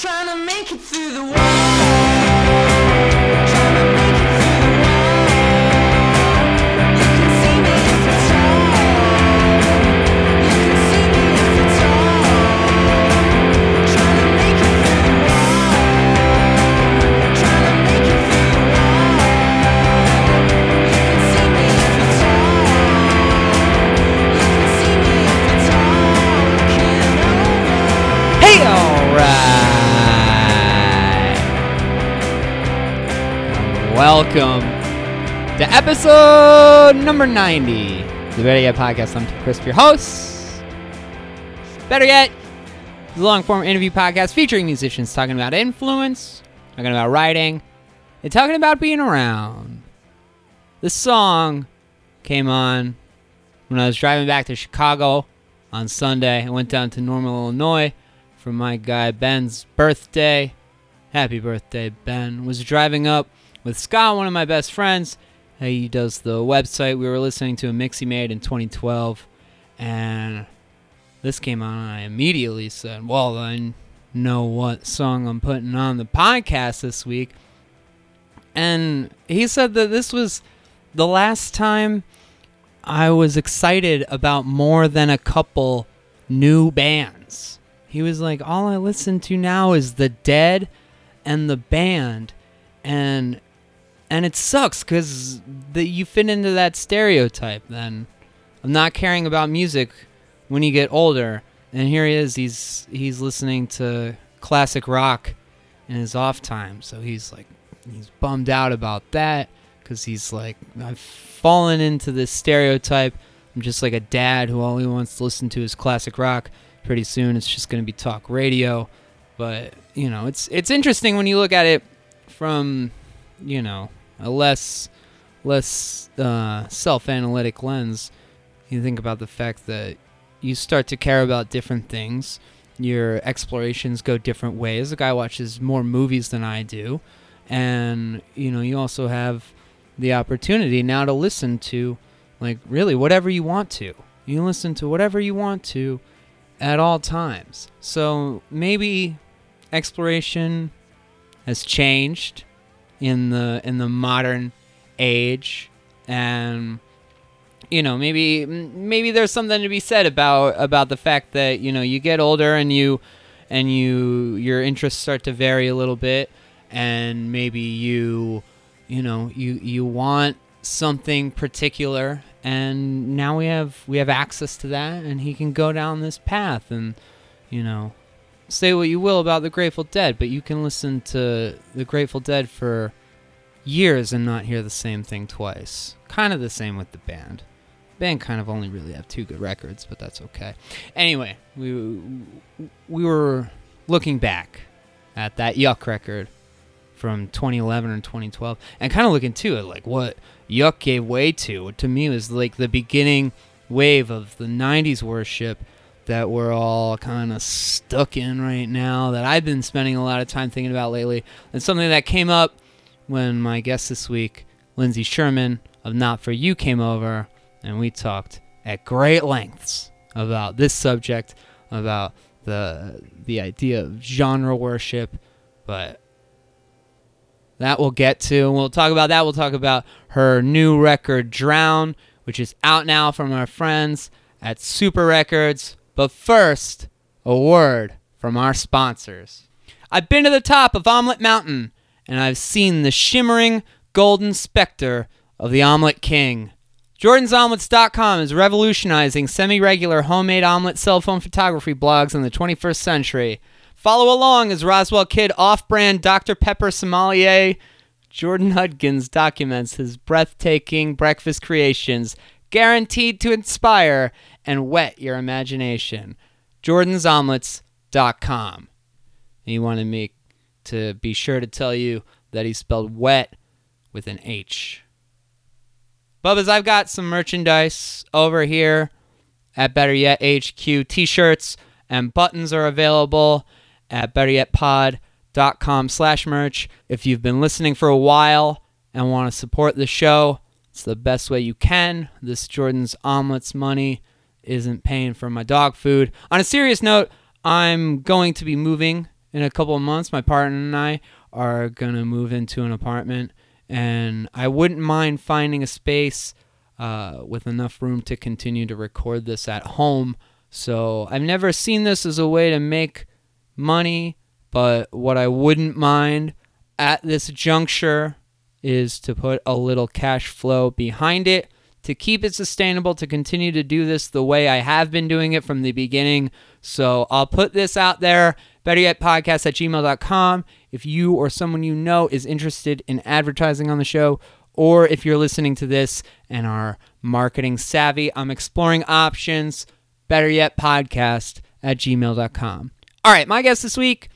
Trying to make it through the wall. Welcome to episode number 90 of the Better Yet podcast. I'm Chris, your host. Better Yet is a long form interview podcast featuring musicians talking about influence, talking about writing, and talking about being around. This song came on when I was driving back to Chicago on Sunday. I went down to Normal, Illinois for my guy Ben's birthday. Happy birthday, Ben. Was driving up with Scott, one of my best friends. He does the website. We were listening to a mix he made in 2012, and this came on, and I immediately said, Well, I know what song I'm putting on the podcast this week. And he said that this was the last time I was excited about more than a couple new bands. He was like, All I listen to now is The Dead and the band. And and it sucks because you fit into that stereotype then of not caring about music when you get older. And here he is, he's he's listening to classic rock in his off time. So he's like he's bummed out about that because he's like I've fallen into this stereotype. I'm just like a dad who only wants to listen to his classic rock. Pretty soon it's just going to be talk radio. But, you know, it's it's interesting when you look at it from, you know, a less less uh, self-analytic lens. You think about the fact that you start to care about different things. Your explorations go different ways. The guy watches more movies than I do, and you know you also have the opportunity now to listen to like really whatever you want to. You listen to whatever you want to at all times. So maybe exploration has changed in the in the modern age. And you know maybe maybe there's something to be said about about the fact that you know you get older and you and you your interests start to vary a little bit. And maybe you you know you you want something particular. And now we have we have access to that and he can go down this path and you know say what you will about the Grateful Dead, but you can listen to the Grateful Dead for years and not hear the same thing twice. Kind of the same with the band. Band kind of only really have two good records, but that's okay. Anyway, we we were looking back at that Yuck record from 2011 or 2012, and kind of looking too at like what Yuck gave way to. To me, was like the beginning wave of the 90s worship that we're all kind of stuck in right now that I've been spending a lot of time thinking about lately. And something that came up when my guest this week, Lindsay Sherman of Not For You, came over and we talked at great lengths about this subject, about the the idea of genre worship, but that we'll get to. We'll talk about that. We'll talk about her new record, Drown, which is out now from our friends at Super Records. But first, a word from our sponsors. I've been to the top of Omelette Mountain, and I've seen the shimmering golden specter of the Omelette King. JordansOmelets.com is revolutionizing semi regular homemade omelet cell phone photography blogs in the 21st century. Follow along as Roswell Kid off brand Dr. Pepper sommelier Jordan Hudkins documents his breathtaking breakfast creations, guaranteed to inspire and whet your imagination. JordansOmelets.com. He wanted me to be sure to tell you that he spelled wet with an H. Bubba's, I've got some merchandise over here at Better Yet HQ. T shirts and buttons are available at betteryetpod.com slash merch. If you've been listening for a while and want to support the show, it's the best way you can. This Jordan's Omelets money isn't paying for my dog food. On a serious note, I'm going to be moving in a couple of months, my partner and I are gonna move into an apartment, and I wouldn't mind finding a space uh, with enough room to continue to record this at home. So I've never seen this as a way to make money, but what I wouldn't mind at this juncture is to put a little cash flow behind it to keep it sustainable to continue to do this the way I have been doing it from the beginning. So I'll put this out there, better yet, podcast at gmail.com. If you or someone you know is interested in advertising on the show, or if you're listening to this and are marketing savvy, I'm exploring options. Better yet, podcast at gmail.com. All right, my guest this week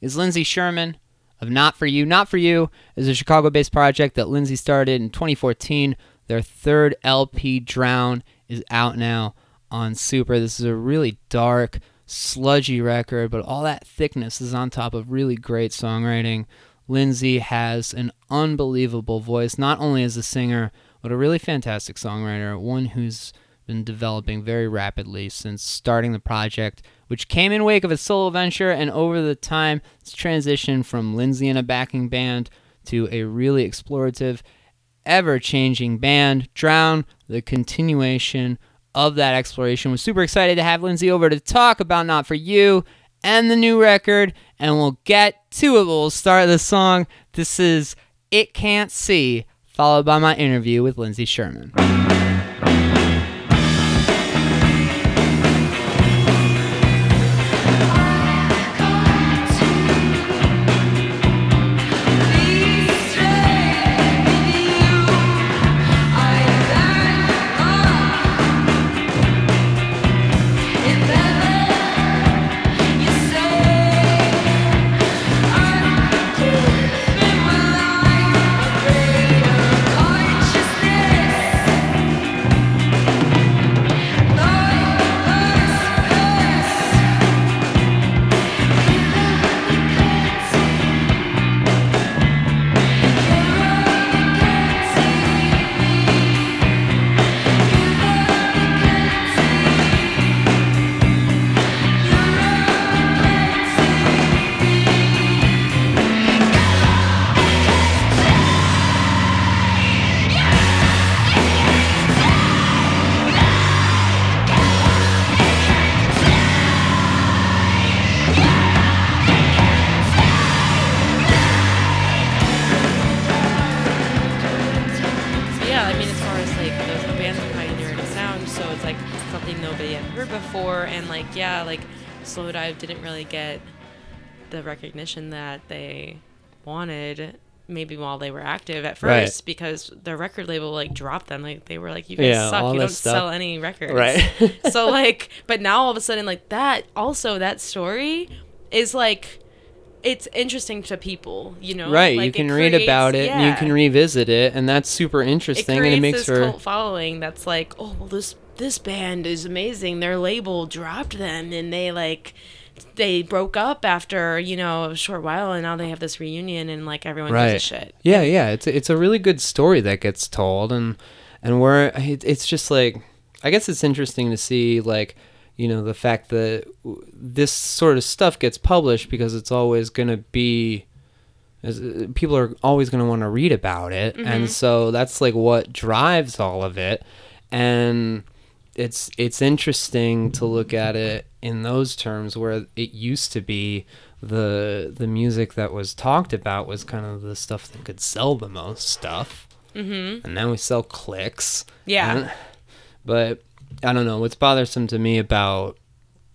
is Lindsay Sherman of Not For You. Not For You is a Chicago based project that Lindsay started in 2014. Their third LP, Drown, is out now on Super. This is a really dark, sludgy record, but all that thickness is on top of really great songwriting. Lindsay has an unbelievable voice, not only as a singer, but a really fantastic songwriter, one who's been developing very rapidly since starting the project, which came in wake of a solo venture, and over the time, it's transitioned from Lindsay in a backing band to a really explorative, ever changing band. Drown, the continuation of that exploration. Was super excited to have Lindsay over to talk about Not For You and the new record, and we'll get to it. We'll start the song. This is It Can't See, followed by my interview with Lindsay Sherman. The recognition that they wanted. Maybe while they were active at Right. first, because their record label like dropped them. Like they were like, "You guys Yeah, suck. You don't stuff. sell any records." Right. so like, but now all of a sudden, like that. Also, that story is like, it's interesting to people. You know, Right, Like, you it can read about it and you can revisit it, and that's super interesting, creates and it makes this for cult following that's like, oh well, this this band is amazing. Their label dropped them, and they like they broke up after you know a short while, and now they have this reunion, and like everyone right. gives a shit. Yeah, yeah, it's a, it's a really good story that gets told, and and we're it, it's just like I guess it's interesting to see like you know the fact that this sort of stuff gets published because it's always gonna be uh, people are always going to want to read about it and so that's like what drives all of it and it's it's interesting to look at it in those terms where it used to be the the music that was talked about was kind of the stuff that could sell the most stuff mm-hmm. and now we sell clicks Yeah. And- but i don't know what's bothersome to me about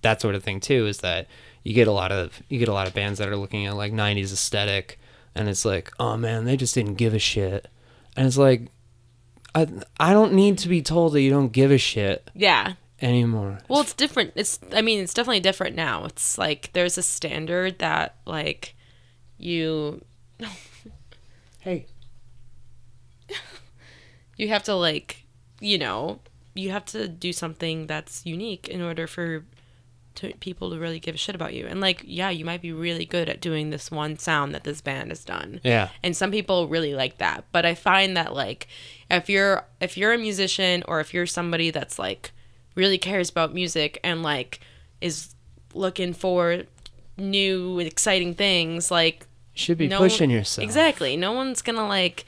that sort of thing too is that you get a lot of you get a lot of bands that are looking at like 90s aesthetic and it's like oh man they just didn't give a shit and it's like i i don't need to be told that you don't give a shit Yeah. anymore Well, it's different. It's I mean, it's definitely different now. It's like there's a standard that like you hey you have to like you know you have to do something that's unique in order for to people to really give a shit about you and like yeah you might be really good at doing this one sound that this band has done yeah and some people really like that but i find that like if you're if you're a musician or if you're somebody that's like really cares about music and like is looking for new exciting things like Should be no pushing yourself. Exactly. No one's gonna like,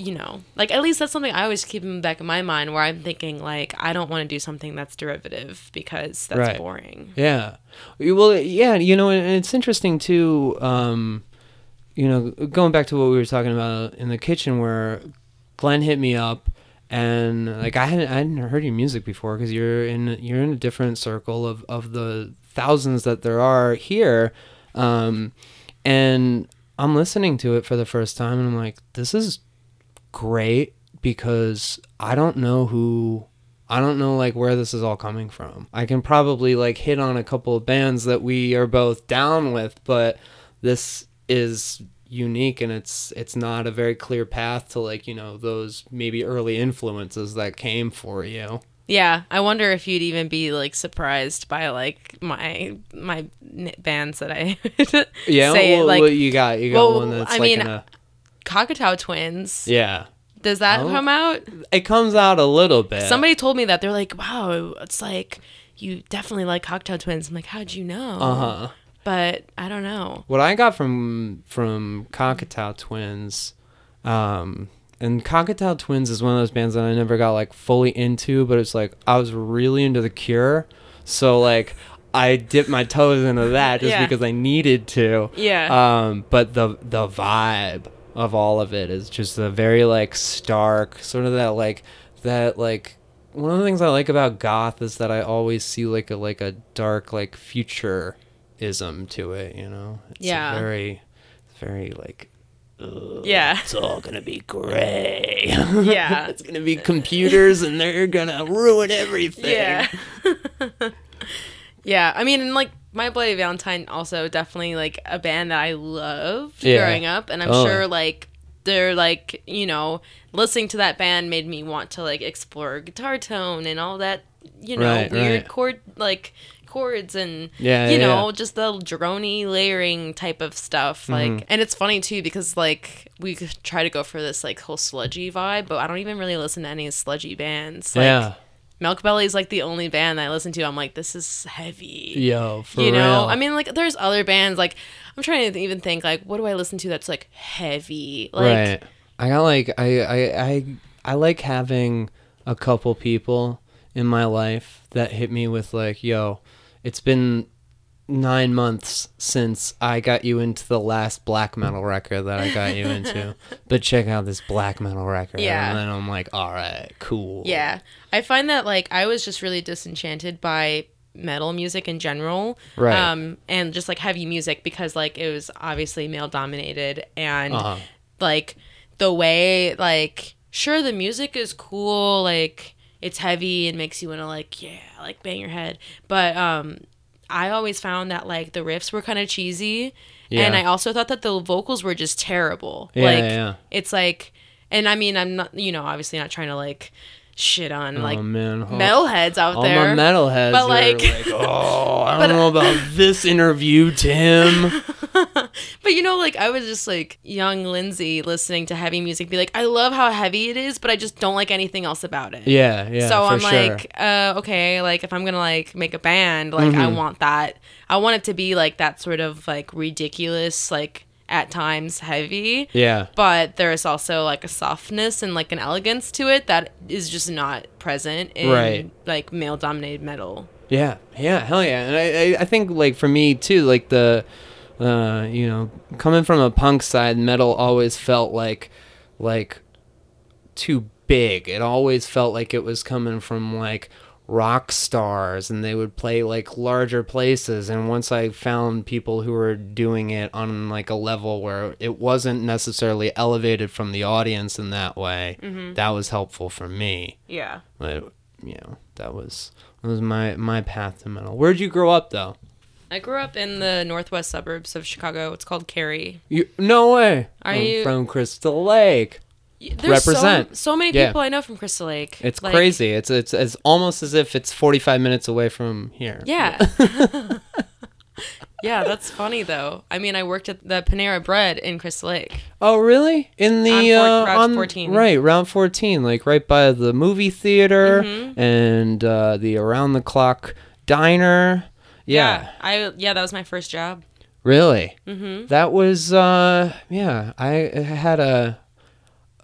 you know, like at least that's something I always keep in the back of my mind where I'm thinking like I don't want to do something that's derivative because that's Right. boring. Yeah. Well, yeah, you know, and it's interesting too. Um, you know, going back to what we were talking about in the kitchen, where Glenn hit me up, and like I hadn't, I hadn't heard your music before because you're in you're in a different circle of of the thousands that there are here, um, and I'm listening to it for the first time, and I'm like, this is great because I don't know who I don't know like where this is all coming from. I can probably like hit on a couple of bands that we are both down with, but this is unique and it's it's not a very clear path to like, you know, those maybe early influences that came for you. Yeah, I wonder if you'd even be like surprised by like my my bands that I Yeah, say well, like you got you got well, one that's I like mean, in a Cocteau Twins. yeah. Does that Oh. come out? It comes out a little bit. Somebody told me that they're like, wow, it's like you definitely like Cocteau Twins. I'm like, how'd you know? uh huh. But I don't know. What I got from from Cocteau Twins, um, and Cocteau Twins is one of those bands that I never got like fully into, but it's like I was really into The Cure, so like I dipped my toes into that just Yeah. because I needed to. Yeah. Um, but the the vibe of all of it is just a very like stark sort of that like that like one of the things I like about goth is that I always see like a like a dark like futurism to it, you know. It's Yeah. very very like Yeah. It's all gonna be gray. Yeah. it's gonna be computers and they're gonna ruin everything. Yeah. yeah. I mean, and like My Bloody Valentine also definitely like a band that I loved Yeah. growing up, and I'm Totally. sure like they're like you know listening to that band made me want to like explore guitar tone and all that you know Right, weird right. chord like chords and Yeah, you yeah, know yeah. just the drony layering type of stuff like Mm-hmm. and it's funny too because like we try to go for this like whole sludgy vibe but i don't even really listen to any sludgy bands like yeah. Milk belly is like the only band that i listen to i'm like this is heavy Yo, for you know real. i mean like there's other bands like i'm trying to even think like what do i listen to that's like heavy like right. I got like I, I I I like having a couple people in my life that hit me with like, yo, it's been nine months since I got you into the last black metal record that I got you into. but check out this black metal record. Yeah. And then I'm like, all right, cool. Yeah. I find that like I was just really disenchanted by metal music in general. Right. Um and just like heavy music because like it was obviously male dominated and Uh-huh. like the way like sure the music is cool, like it's heavy and makes you want to like yeah, like bang your head. But um I always found that like the riffs were kind of cheesy and I also thought that the vocals were just terrible. Yeah, like yeah, yeah. it's like and I mean I'm not you know obviously not trying to like shit on like oh man. Oh, metalheads out all there. my metalheads But, are like- like, oh, I don't know about this interview, Tim. But you know, like I was just like young Lindsay listening to heavy music, be like, I love how heavy it is, but I just don't like anything else about it. Yeah, yeah. so I'm sure. like, uh, okay, like if I'm gonna like make a band, like I Mm-hmm. want that. I want it to be like that sort of like ridiculous, like at times heavy. yeah. But there's also like a softness and like an elegance to it that is just not present in Right. like male dominated metal. Yeah, yeah, hell yeah. And I, I, I think like for me too, like the, uh, you know, coming from a punk side, metal always felt like, like, too big. It always felt like it was coming from like rock stars, and they would play like larger places. And once I found people who were doing it on like a level where it wasn't necessarily elevated from the audience in that way, mm-hmm. that was helpful for me. Yeah. But you know, that was that was my my path to metal. Where'd you grow up though? I grew up in the northwest suburbs of Chicago. It's called Cary. You no way. Are I'm you- from Crystal Lake? There's Represent. So, so many Yeah. people I know from Crystal Lake. It's Like, crazy. It's it's it's almost as if it's 45 minutes away from here. Yeah. yeah, that's funny though. I mean, I worked at the Panera Bread in Crystal Lake. Oh really? In the On uh, on 14. right round 14, like right by the movie theater Mm-hmm. and uh, the around the clock diner. Yeah. I yeah, that was my first job. Really? Mm-hmm. That was uh yeah, I had a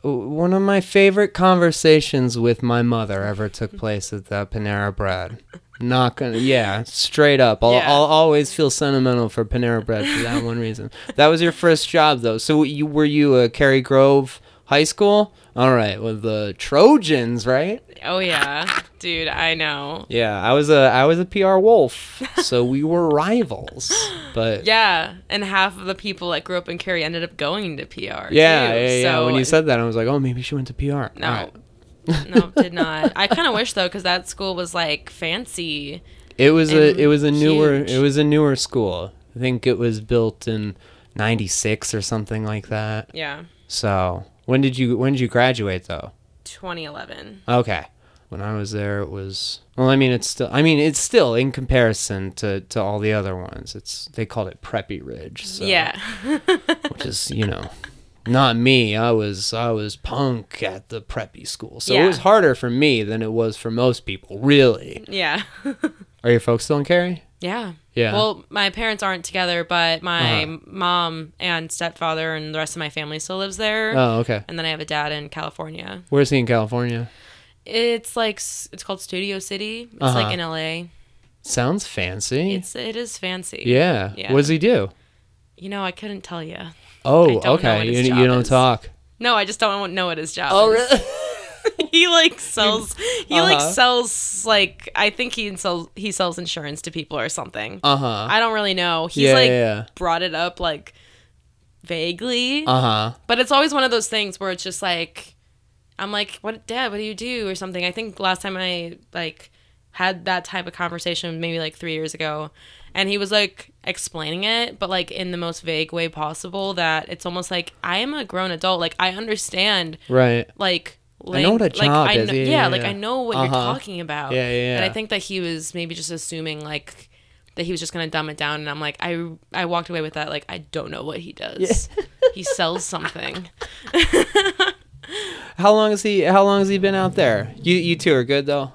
one of my favorite conversations with my mother ever took mm-hmm. place at the Panera Bread. Not gonna yeah, straight up. I'll, Yeah. I'll always feel sentimental for Panera Bread for that one reason. That was your first job though. So you were you a Cary Grove High School? All right, with the Trojans, right? Oh yeah, dude, I know. Yeah, I was a I was a PR wolf, so we were rivals. But Yeah, and half of the people that grew up in Cary ended up going to PR. Yeah, too. yeah, yeah. So, when you said that, I was like, oh, maybe she went to PR. no, right. no, did not. I kind of wish though, because that school was like fancy. It was a it was a newer huge. it was a newer school. I think it was built in '96 or something like that. Yeah, So when did you when did you graduate though? 2011. Okay, when I was there, it was well. I mean, it's still I mean it's still in comparison to to all the other ones. It's they called it Preppy Ridge. So, Yeah, which is you know. Not me. I was I was punk at the preppy school, so it was harder for me than it was for most people. Really, yeah, are your folks still in Cary? yeah. Yeah. Well, my parents aren't together, but my Uh-huh. mom and stepfather and the rest of my family still lives there. Oh, okay. And then I have a dad in California. Where's he in California? It's like it's called Studio City. It's Uh-huh. like in LA. Sounds fancy. It's it is fancy. yeah. Yeah. What does he do? You know, I couldn't tell you. Oh, don't know okay. You, you don't is. talk. No, I just don't know what his job Oh, is. he like sells he like Uh-huh. sells like I think he sells he sells insurance to people or something. Uh huh. I don't really know. He's Yeah, like yeah, brought it up like vaguely. Uh huh. But it's always one of those things where it's just like, I'm like, what, Dad? What do you do or something? I think last time I like had that type of conversation, maybe like three years ago, and he was like explaining it, but like in the most vague way possible. That it's almost like I am a grown adult. Like I understand. Right. Like. I know what a like, job I is. kn- Yeah, yeah, yeah, like yeah. I know what Uh-huh. you're talking about. Yeah, yeah, And I think that he was maybe just assuming like that he was just gonna dumb it down, and I'm like, I I walked away with that like I don't know what he does. he sells something. How long has he? How long has he been out there? You you two are good though.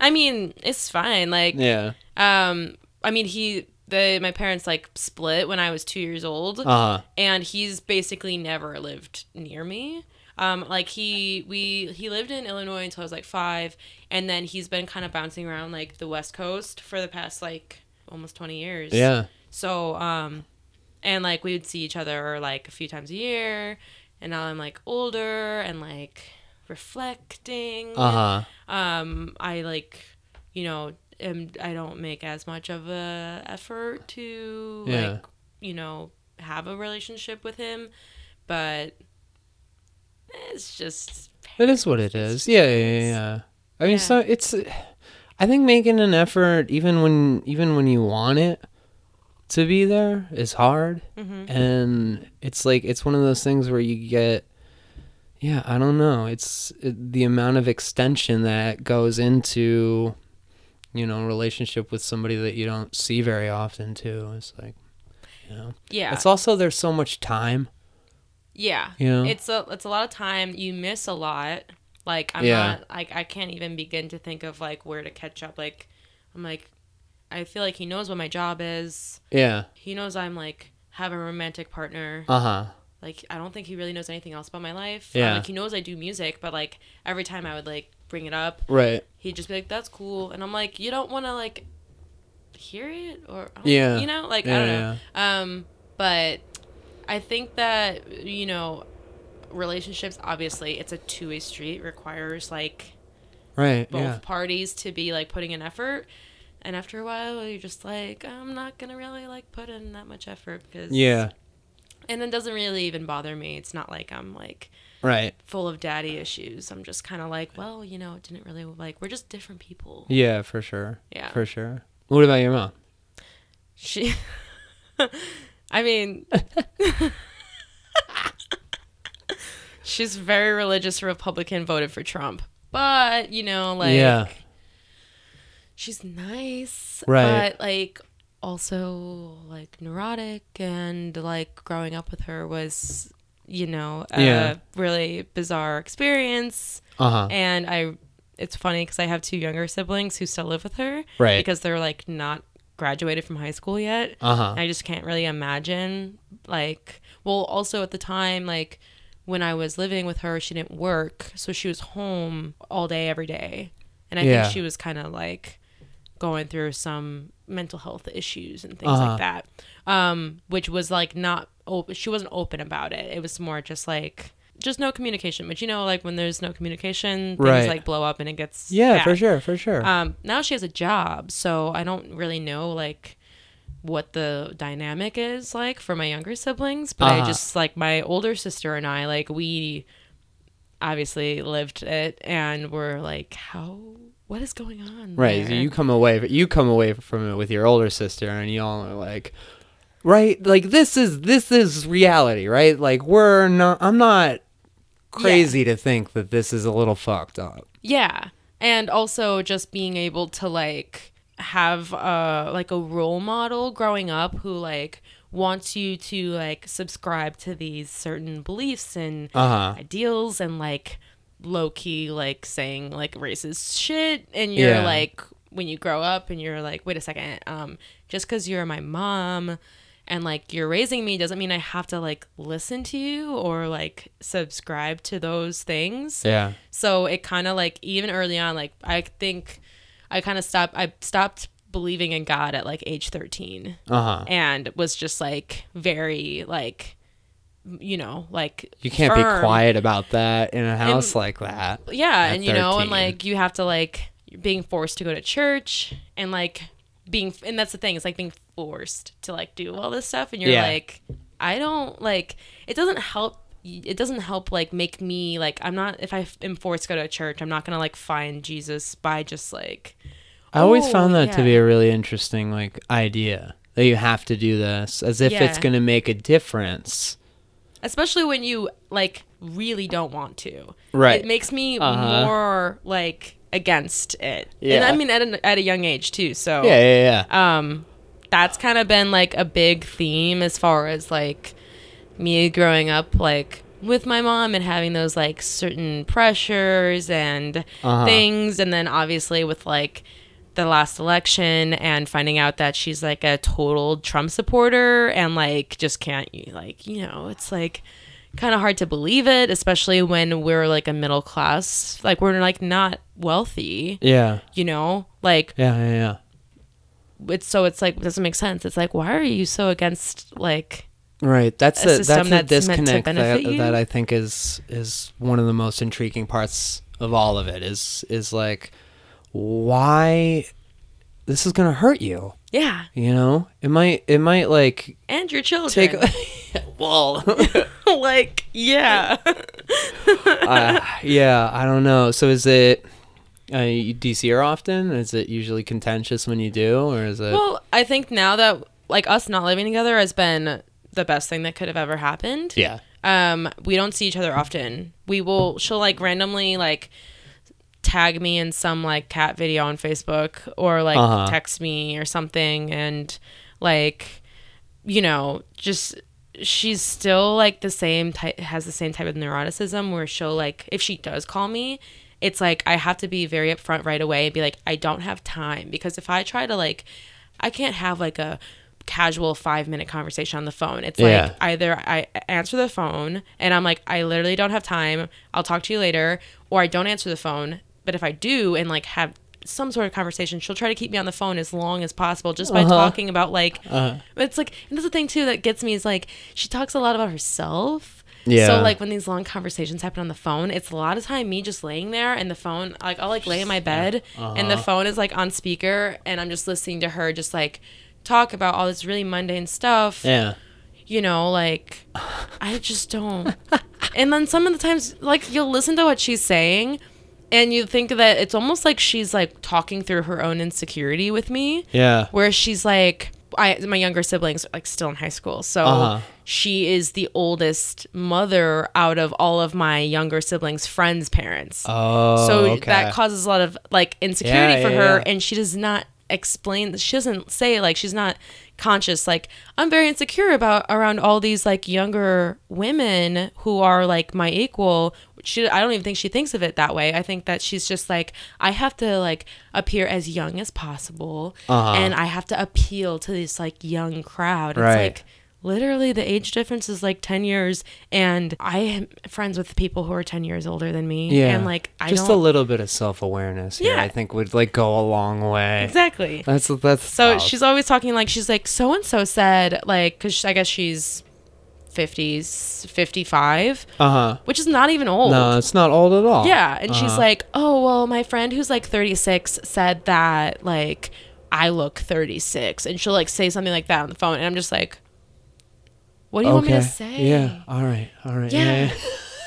I mean, it's fine. Like, Yeah. um, I mean, he, the my parents like split when I was two years old, Uh huh. and he's basically never lived near me. Um, like he, we, he lived in Illinois until I was like five, and then he's been kind of bouncing around like the West Coast for the past like almost twenty years. Yeah. So, um, and like we would see each other like a few times a year, and now I'm like older and like reflecting. Uh huh. um i like you know am, i don't make as much of a effort to Yeah. like you know have a relationship with him but it's just It is what it is. Yeah, yeah, yeah. yeah. I mean, Yeah. so it's. I think making an effort, even when even when you want it to be there, is hard. Mhm. And it's like it's one of those things where you get. Yeah, I don't know. It's it, the amount of extension that goes into, you know, relationship with somebody that you don't see very often too. It's like, you know, yeah it's also there's so much time. Yeah You know? it's a it's a lot of time you miss a lot like i'm Yeah. not like i can't even begin to think of like where to catch up like i'm like i feel like he knows what my job is Yeah. he knows i'm like have a romantic partner Uh huh. like I don't think he really knows anything else about my life. Yeah. Like he knows I do music, but like every time I would like bring it up, Right. he'd just be like, "That's cool," and I'm like, "You don't want to like hear it or Yeah. you know, like Yeah, I don't know." Um, but I think that you know, relationships obviously it's a two way street. Requires like Right. both Yeah. parties to be like putting in effort. And after a while, you're just like, I'm not gonna really like put in that much effort because Yeah. and it doesn't really even bother me. It's not like I'm like Right. full of daddy issues. I'm just kind of like, well, you know, it didn't really like we're just different people. Yeah, for sure. Yeah. For sure. What about your mom? She I mean She's very religious Republican, voted for Trump. But, you know, like yeah. she's nice. Right. But like also like neurotic and like growing up with her was, you know, a Yeah. really bizarre experience. Uh huh. And I it's funny because I have two younger siblings who still live with her Right. because they're like not graduated from high school yet. Uh-huh. I just can't really imagine like well also at the time like when I was living with her she didn't work so she was home all day every day and I Yeah. think she was kind of like going through some mental health issues and things Uh-huh. like that um which was like not open she wasn't open about it it was more just like just no communication but you know like when there's no communication things Right. like blow up and it gets Yeah, bad. for sure, for sure. Um, now she has a job, so I don't really know like what the dynamic is like for my younger siblings. But I Uh-huh. just like my older sister and I, like we obviously lived it, and we're like, how? What is going on? Right. So you come away you come away from it with your older sister and y'all are like right like this is this is reality, right? Like we're not I'm not crazy to think that this is a little fucked up. Yeah. And also just being able to like have uh like a role model growing up who like wants you to like subscribe to these certain beliefs and Uh-huh. ideals and like low key like saying like racist shit and you're Yeah. like when you grow up and you're like wait a second um just cuz you're my mom and like you're raising me doesn't mean I have to like listen to you or like subscribe to those things. Yeah. So it kind of like even early on, like I think I kind of stopped. I stopped believing in God at like age thirteen, Uh-huh. and was just like very like, you know, like You can't firm. be quiet about that in a house like that. Yeah, and you know, and like you have to like being forced to go to church and like being, and that's the thing. It's like being forced to like do all this stuff, and you're Yeah. like, I don't like. It doesn't help. It doesn't help like make me like I'm not if I am forced to go to a church I'm not gonna like find Jesus by just like I always Oh, found that to be a really interesting like idea that you have to do this as if it's going to make a difference. especially when you like really don't want to. Right. It makes me Uh-huh. more like against it. And Yeah. I mean at a, at a young age too. So Yeah, yeah, yeah. um that's kind of been like a big theme as far as like me growing up like with my mom and having those like certain pressures and Uh-huh. things and then obviously with like the last election and finding out that she's like a total Trump supporter and like just can't like you know it's like kind of hard to believe it especially when we're like a middle class like we're like not wealthy yeah. you know like Yeah, yeah, yeah. it's so it's like it doesn't make sense. It's like why are you so against like Right. That's the that's the disconnect that, you? that I think is is one of the most intriguing parts of all of it is is like why this is going to hurt you, yeah you know? It might it might like and your children take well like yeah uh, yeah, I don't know. So is it uh, you- do you see her often? Is it usually contentious when you do or is it well I think now that like us not living together has been the best thing that could have ever happened Yeah. um we don't see each other often we will she'll like randomly like tag me in some like cat video on facebook or like Uh-huh. text me or something and like you know just she's still like the same type has the same type of neuroticism where she'll like if she does call me it's like i have to be very upfront right away and be like i don't have time because if i try to like i can't have like a casual five minute conversation on the phone it's Yeah. like either i answer the phone and i'm like i literally don't have time i'll talk to you later or i don't answer the phone but if i do and like have some sort of conversation she'll try to keep me on the phone as long as possible just by Uh-huh. talking about like Uh-huh. it's like and that's the thing too that gets me is like she talks a lot about herself Yeah. so like when these long conversations happen on the phone it's a lot of time me just laying there and the phone like i'll like lay in my bed and the Uh-huh. phone is like on speaker and i'm just listening to her just like talk about all this really mundane stuff Yeah. you know, like I just don't. and then some of the times, like you'll listen to what she's saying, and you think that it's almost like she's like talking through her own insecurity with me, Yeah. where she's like, I my younger siblings are like still in high school, so Uh-huh. She is the oldest mother out of all of my younger siblings' friends' parents. Oh, so okay. that causes a lot of like insecurity Yeah, for yeah, her yeah. and she does not explain she doesn't say like she's not conscious like i'm very insecure about around all these like younger women who are like my equal she I don't even think she thinks of it that way. I think that she's just like I have to like appear as young as possible Uh-huh. and I have to appeal to this like young crowd. It's Right. like literally the age difference is like 10 years and I am friends with people who are 10 years older than me Yeah. and like I just a little bit of self awareness. here, Yeah. I think would like go a long way. Exactly. That's that's So tough. she's always talking like she's like so and so said like cuz I guess she's 50s 55 uh huh. which is not even old. No, it's not old at all. Yeah, and she's Uh-huh. like, "Oh, well, my friend who's like 36 said that like I look 36." And she'll like say something like that on the phone, and I'm just like, "What do you want me to say?" Yeah. All right. All right. Yeah. Yeah.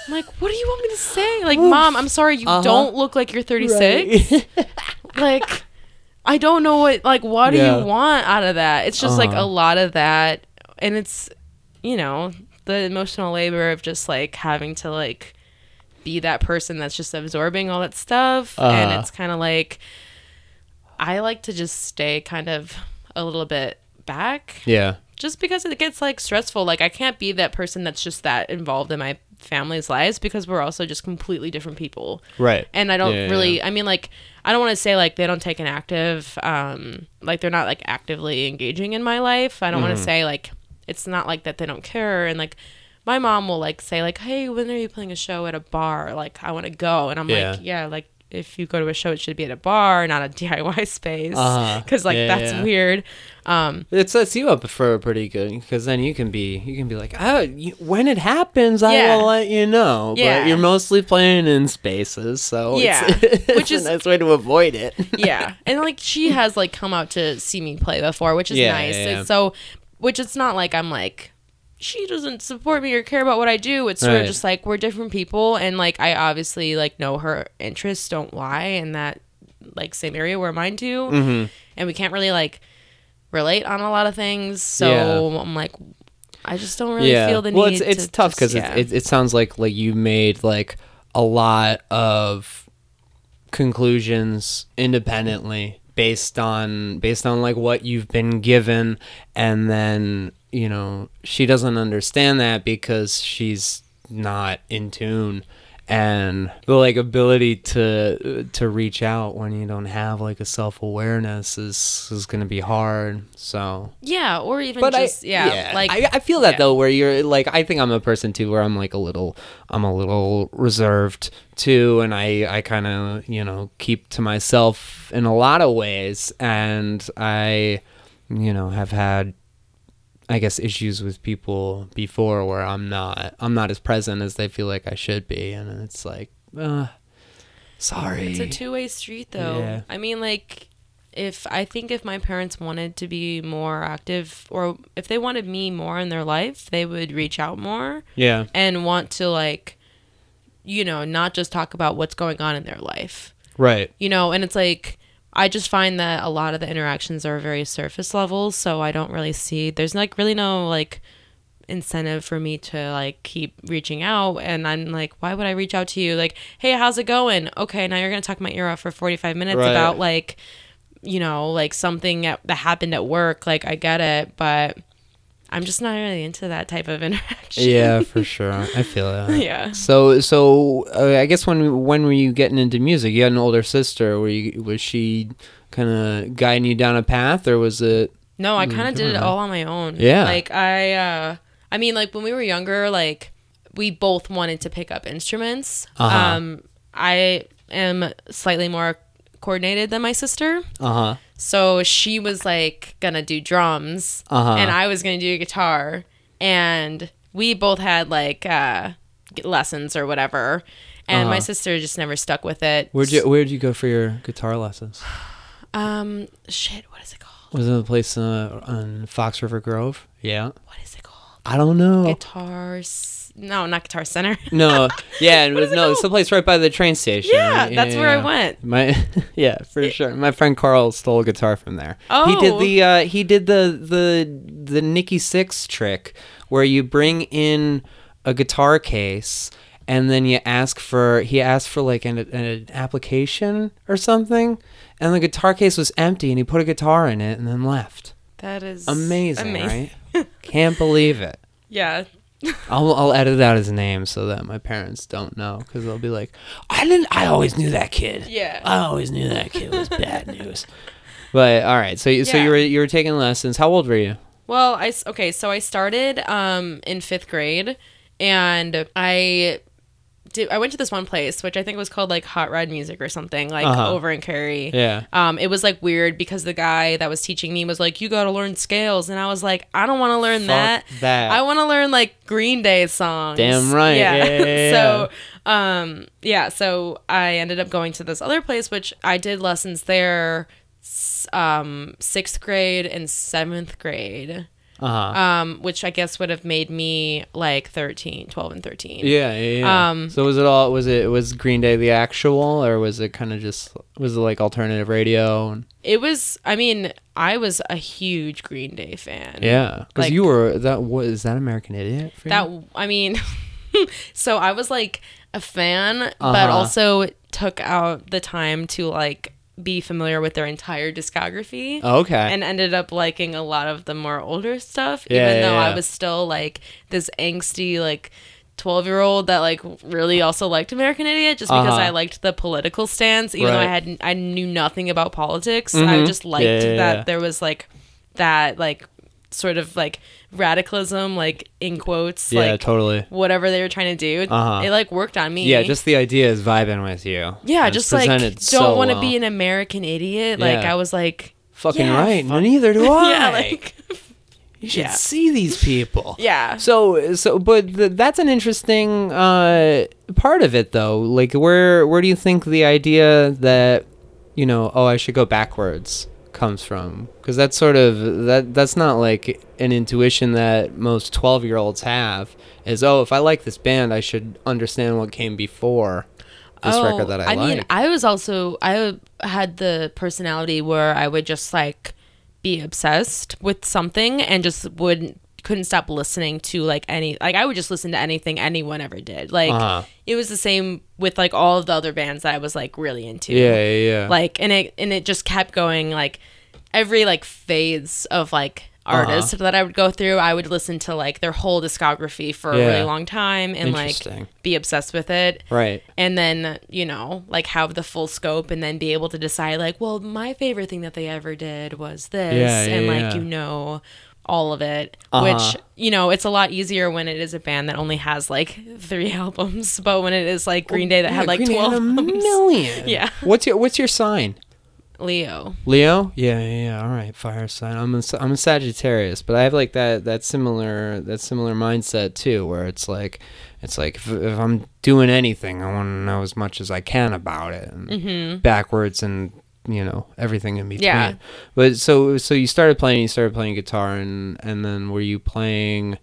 I'm like, "What do you want me to say?" Like, "Mom, I'm sorry, you Uh-huh. don't look like you're 36." Right. like I don't know what like what do Yeah. you want out of that? It's just like Uh-huh. a lot of that and it's you know, the emotional labor of just like having to like be that person that's just absorbing all that stuff and Uh-huh. it's kind of like I like to just stay kind of a little bit back yeah. Just because it gets like stressful. Like I can't be that person that's just that involved in my family's lives because we're also just completely different people Right. and I don't Yeah, yeah, really I mean like I don't want to say like they don't take an active um like they're not like actively engaging in my life. I don't want Mm-hmm. to say like it's not like that they don't care and like my mom will like say like hey when are you playing a show at a bar like I want to go and I'm Yeah. like yeah like if you go to a show it should be at a bar not a DIY space Uh-huh. cuz like Yeah, that's yeah. weird. Um It sets you up for a pretty good because then you can be you can be like oh you, when it happens I Yeah. will let you know but you're mostly playing in spaces so Yeah. it's, it's Which a is- nice way to avoid it yeah and like she has like come out to see me play before which is nice. So which it's not like i'm like she doesn't support me or care about what i do it's sort Right. of just like we're different people and like i obviously like know her interests don't lie in that like same area where mine do Mhm. and we can't really like relate on a lot of things so Yeah. i'm like i just don't really feel the well need it's it's to tough because yeah. it, it, it sounds like like you made like a lot of conclusions independently based on based on like what you've been given and then you know she doesn't understand that because she's not in tune. And the like ability to to reach out when you don't have like a self-awareness is is gonna be hard so. Yeah or even but just I, yeah, like I, I feel that yeah. though, where you're like, I think I'm a person too, where I'm like a little, I'm a little reserved too, and I, I kind of, you know, keep to myself in a lot of ways, and I, you know, have had, I guess, issues with people before where I'm not, I'm not as present as they feel like I should be, and it's like, uh, sorry. It's a two way street though. Yeah. I mean like if I think if my parents wanted to be more active or if they wanted me more in their life, they would reach out more yeah, and want to like you know, not just talk about what's going on in their life. right. You know, and it's like I just find that a lot of the interactions are very surface level, so I don't really see there's like really no like incentive for me to like keep reaching out and I'm like why would I reach out to you? Like hey how's it going? Okay now you're going to talk my ear off for 45 minutes Right. about like you know like something that happened at work. Like I get it but I'm just not really into that type of interaction Yeah, for sure. I feel that. yeah So, so uh, I guess when when were you getting into music? You had an older sister. Were you was she kind of guiding you down a path, or was it? No, I kind of did it all on my own. Yeah. Like I uh I mean like when we were younger like we both wanted to pick up instruments. Uh-huh. Um I am slightly more coordinated than my sister. Uh huh. So she was like to do drums Uh-huh. and I was to do guitar and we both had like uh lessons or whatever. And my Uh-huh. sister just never stuck with it. Where'd you Where'd you go for your guitar lessons? um shit, what is it called? Was it a place uh, on Fox River Grove? Yeah. What is it called? I don't know. Guitars No, not Guitar Center. no. Yeah. It was no. It's called? someplace right by the train station. Yeah, that's where I went. My yeah, for sure. My friend Carl stole a guitar from there. Oh, He Oh. did the uh, he did the the the Nikki Sixx trick where you bring in a guitar case and then you ask for he asked for like an, an application or something and the guitar case was empty and he put a guitar in it and then left. That is Amazing, amazing. right? Can't believe it. Yeah. I'll I'll edit out his name so that my parents don't know because they'll be like, I didn't. I always knew that kid. Yeah. I always knew that kid was bad news. But all right, so you so Yeah. you were you were taking lessons. How old were you? Well, I s- okay, so I started um in 5th grade and I did I went to this one place which I think was called like Hot Rod Music or something like Uh-huh. over in Cary. Yeah. Um it was like weird because the guy that was teaching me was like you got to learn scales and I was like I don't want to learn Fuck that. that. I want to learn like Green Day songs. Damn right. Yeah, yeah, yeah, so um yeah, so I ended up going to this other place which I did lessons there um 6th grade and 7th grade Uh huh. um, which I guess would have made me like 13, 12 and 13. yeah, yeah, yeah. um, so was it all? Was it was Green Day the actual, or was it kind of just was it like alternative radio? And, It was, I mean, I was a huge Green Day fan. yeah, because Like- you were that was that American Idiot. For you? That, I mean, so I was like a fan, but Uh-huh. also took out the time to like be familiar with their entire discography. okay. And ended up liking a lot of the more older stuff, Yeah, even yeah, though yeah. I was still like this angsty, like 12 year old that like really also liked American Idiot just because Uh-huh. I liked the political stance, even though I had I knew nothing about politics. I Mhm. just liked that there was like that like sort of like radicalism, like in quotes, yeah, like totally. whatever they were trying to do. Uh-huh. It like worked on me. Yeah, just the idea is vibing with you. yeah, And just like don't so want to well. be an American idiot. Like Yeah. I was like, fucking yeah, right. No, neither do I. yeah, like you should see these people. yeah. So so but th- that's an interesting uh part of it though. Like where where do you think the idea that you know, oh, I should go backwards comes from? Cuz that's sort of that that's not like an intuition that most 12-year-olds have is oh, if I like this band, I should understand what came before this oh, record that I, like. Oh, mean, I was also I had the personality where I would just like be obsessed with something and just wouldn't couldn't stop listening to like any like I would just listen to anything anyone ever did. Like Uh-huh. it was the same with like all of the other bands that I was like really into. yeah, yeah, yeah. Like and it and it just kept going like every like phase of like Uh-huh. artist that I would go through, I would listen to like their whole discography for a really long time and like be obsessed with it right. and then you know like have the full scope and then be able to decide like well my favorite thing that they ever did was this Yeah, yeah, and like yeah. you know all of it Uh-huh. which you know it's a lot easier when it is a band that only has like three albums but when it is like green day that Yeah, had like Green 12 had million. Yeah. What's your what's your sign? leo Leo? Yeah, yeah, yeah. All right, fire sign. I'm a, I'm a Sagittarius, but I have like that that similar that similar mindset too, where it's like it's like if, if I'm doing anything, I want to know as much as I can about it, and backwards and you know everything in between. Yeah. But so so you started playing, you started playing guitar, and and then were you playing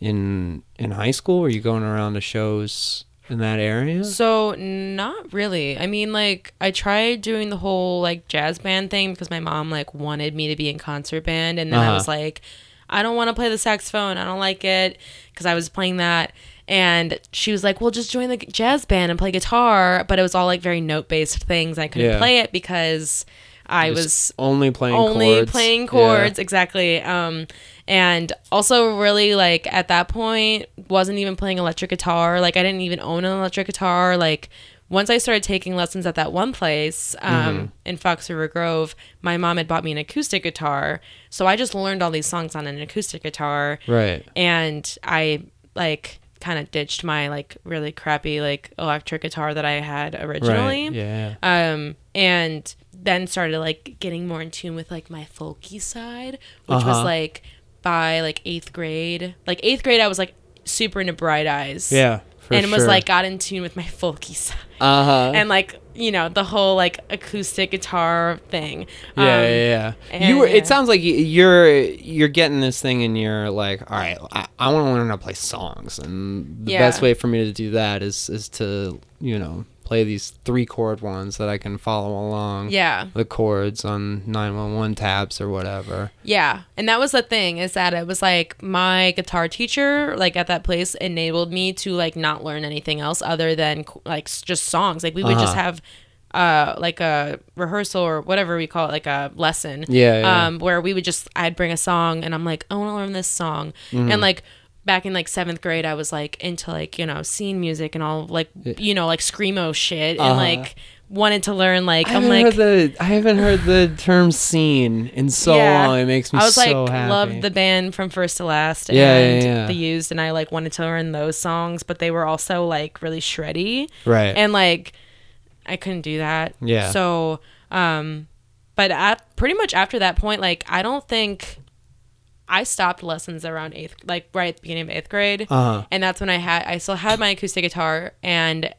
in in high school? Were you going around to shows in that area? So not really. I mean, like I tried doing the whole like jazz band thing because my mom like wanted me to be in concert band, and then I Uh-huh. was like, I don't want to play the saxophone. I don't like it because I was playing that, and she was like, Well, just join the jazz band and play guitar. But it was all like very note based things. I couldn't Yeah. play it because I Just was only playing only chords. playing Yeah. chords exactly um and also really like at that point wasn't even playing electric guitar like i didn't even own an electric guitar like once i started taking lessons at that one place um, Mm-hmm. in fox river grove my mom had bought me an acoustic guitar so i just learned all these songs on an acoustic guitar Right. and i like kind of ditched my like really crappy like electric guitar that i had originally Right. Yeah. um and then started like getting more in tune with like my folky side which Uh-huh. was like by like eighth grade like eighth grade i was like super into bright eyes Yeah. For and was like got in tune with my folky side uh huh. and like you know the whole like acoustic guitar thing Yeah, Um, yeah, yeah. You were. It sounds like you're you're getting this thing, and you're like, all right, I, I want to learn how to play songs, and the Yeah. best way for me to do that is is to you know play these three chord ones that I can follow along. yeah The chords on nine one one tabs or whatever. Yeah. And that was the thing is that it was like my guitar teacher, like at that place, enabled me to like not learn anything else other than like just songs. Like we would just Uh-huh. have uh like a rehearsal or whatever we call it, like a lesson. Yeah, yeah. Um, where we would just I'd bring a song and I'm like, I want to learn this song. Mm-hmm. And like back in like seventh grade, I was like into like you know scene music and all like you know like screamo shit and Uh-huh. like wanted to learn like I I'm haven't like heard the I haven't heard the term scene in so Yeah. long. It makes me I was so like happy. loved the band from first to last and yeah, yeah. the used and I like wanted to learn those songs, but they were also like really shreddy right. and like I couldn't do that. Yeah. So um but at pretty much after that point, like I don't think I stopped lessons around eighth like right at the beginning of eighth grade. uh-huh. And that's when I had I still had my acoustic guitar and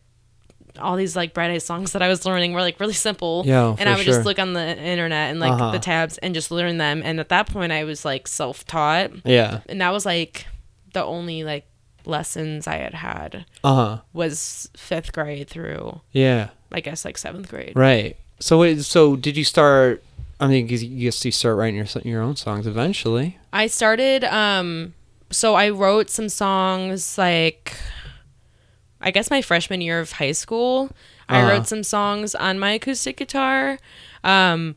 all these like bright eyes songs that I was learning were like really simple. Yeah, and I would sure. just look on the internet and like Uh-huh. the tabs and just learn them. And at that point I was like self taught. Yeah. And that was like the only like lessons I had had Uh-huh. was fifth grade through Yeah. I guess like seventh grade. Right. So so did you start I mean, you guess you start writing your your own songs eventually. I started um so I wrote some songs like I guess my freshman year of high school. I Uh-huh. wrote some songs on my acoustic guitar. Um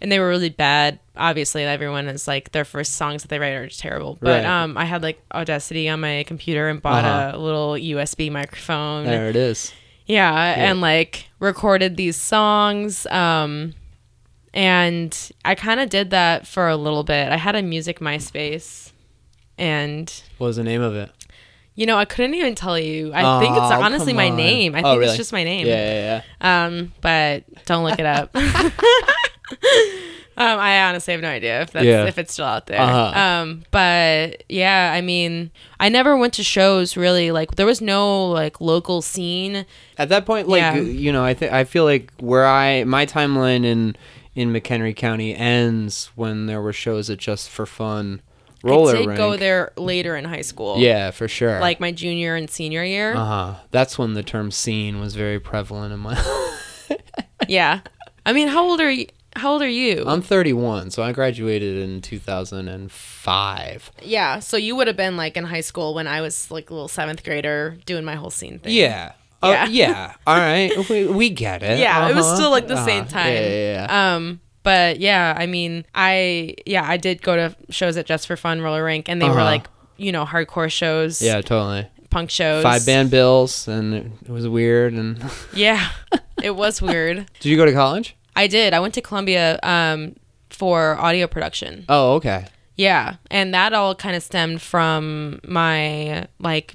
and they were really bad. Obviously, everyone is like their first songs that they write are just terrible. But Right. um I had like Audacity on my computer and bought Uh-huh. a little USB microphone. There it is. Yeah, and like recorded these songs. Um, and I kind of did that for a little bit. I had a music MySpace, and What was the name of it? you know I couldn't even tell you. I think it's Oh, honestly my name. I Oh, think really? it's just my name. Yeah, yeah, yeah. Um, but don't look it up. Um, I honestly have no idea if that's Yeah. if it's still out there. Uh-huh. Um, but yeah, I mean, I never went to shows really. Like there was no like local scene. At that point, like Yeah. you know, I think I feel like where I my timeline in in McHenry County ends when there were shows at Just for Fun roller I did go there later in high school. Yeah, for sure. like my junior and senior year. uh huh. That's when the term "scene" was very prevalent in my. Yeah. I mean, how old are you? How old are you? I'm 31, so I graduated in 2005. yeah. So you would have been like in high school when I was like a little seventh grader doing my whole scene thing. Yeah. Uh, Yeah. yeah. All right. We, we get it. Yeah, it was Uh-huh. still like the same Uh-huh. time. Yeah, yeah, yeah. Um, but yeah, I mean, I yeah, I did go to shows at Just for Fun roller rink, and they were Uh-huh. like you know hardcore shows, yeah, totally. punk shows, Five band bills, and it, it was weird. And Yeah, it was weird. did you go to college? I did. I went to Columbia um for audio production. Oh, okay. Yeah, and that all kind of stemmed from my like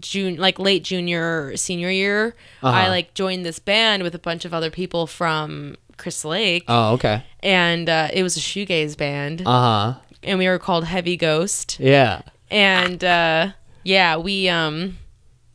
June, like late junior senior year. Uh-huh. I like joined this band with a bunch of other people from Crystal Lake, Oh, okay. and uh, it was a shoegaze band, Uh huh. and we were called Heavy Ghost. Yeah. And uh, yeah, we um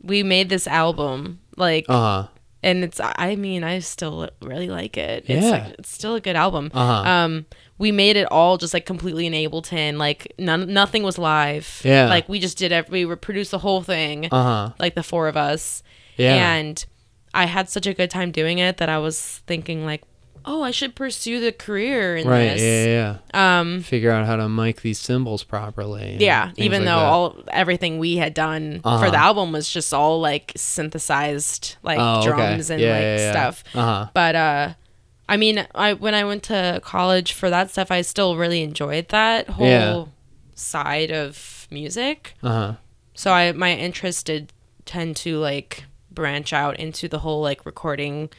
we made this album like, Uh huh. And it's I mean I still really like it. It's Yeah. like, it's still a good album. Uh-huh. Um, we made it all just like completely in Ableton. Like none, nothing was live. Yeah. Like we just did. Ev- we produced the whole thing. Uh huh. Like the four of us. Yeah. And I had such a good time doing it that I was thinking like, oh, I should pursue the career in Right. this. Yeah, yeah. yeah. Um. Figure out how to mic these cymbals properly. Yeah, even like though that. all everything we had done Uh-huh. for the album was just all like synthesized, like Oh, okay. drums and Yeah, like yeah, stuff. Uh-huh. But uh, I mean, I when I went to college for that stuff, I still really enjoyed that whole side of music. Uh huh. So I my interest did tend to like branch out into the whole like recording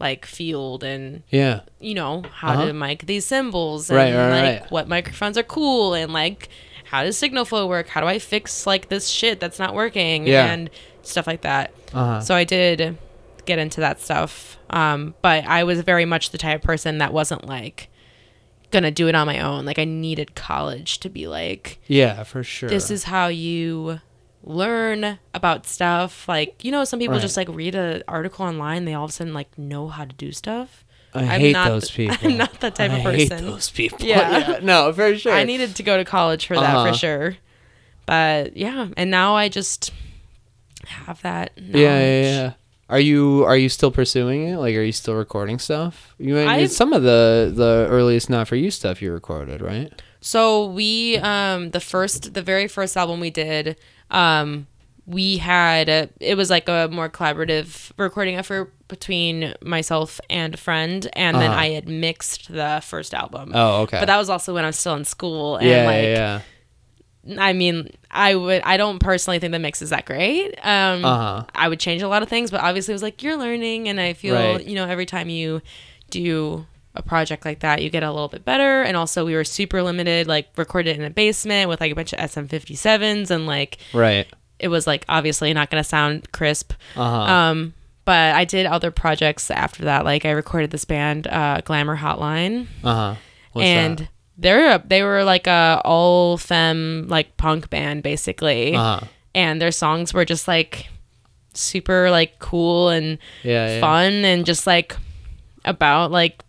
like field and Yeah. you know how Uh-huh. to mic these symbols and Right, right, like right. what microphones are cool and like how does signal flow work how do i fix like this shit that's not working Yeah. and stuff like that Uh huh. so i did get into that stuff um but i was very much the type of person that wasn't like gonna do it on my own like i needed college to be like yeah, for sure. this is how you learn about stuff like you know some people Right. just like read an article online they all of a sudden like know how to do stuff I I'm hate not those people. I'm not that type I of hate person. those people. Yeah. No, for sure. I needed to go to college for that Uh-huh. for sure. But yeah, and now I just have that. Yeah, yeah, yeah. Are you are you still pursuing it? Like, are you still recording stuff? You I some of the the earliest not for you stuff you recorded, right? So we um the first the very first album we did um we had uh, it was like a more collaborative recording effort between myself and a friend and then Uh-huh. I had mixed the first album. Oh, okay. But that was also when I was still in school and yeah, like yeah, yeah. I mean, I would. I don't personally think the mix is that great. Um, Uh-huh. I would change a lot of things, but obviously, it was like you're learning, and I feel Right. you know every time you do a project like that, you get a little bit better. And also, we were super limited, like recorded in a basement with like a bunch of SM57s, and like Right. it was like obviously not going to sound crisp. Uh huh. Um, but I did other projects after that. Like I recorded this band, uh, Glamour Hotline, uh huh. And that? they're a, they were like a all femme like punk band basically, Uh huh. and their songs were just like super like cool and Yeah. yeah. fun and just like about like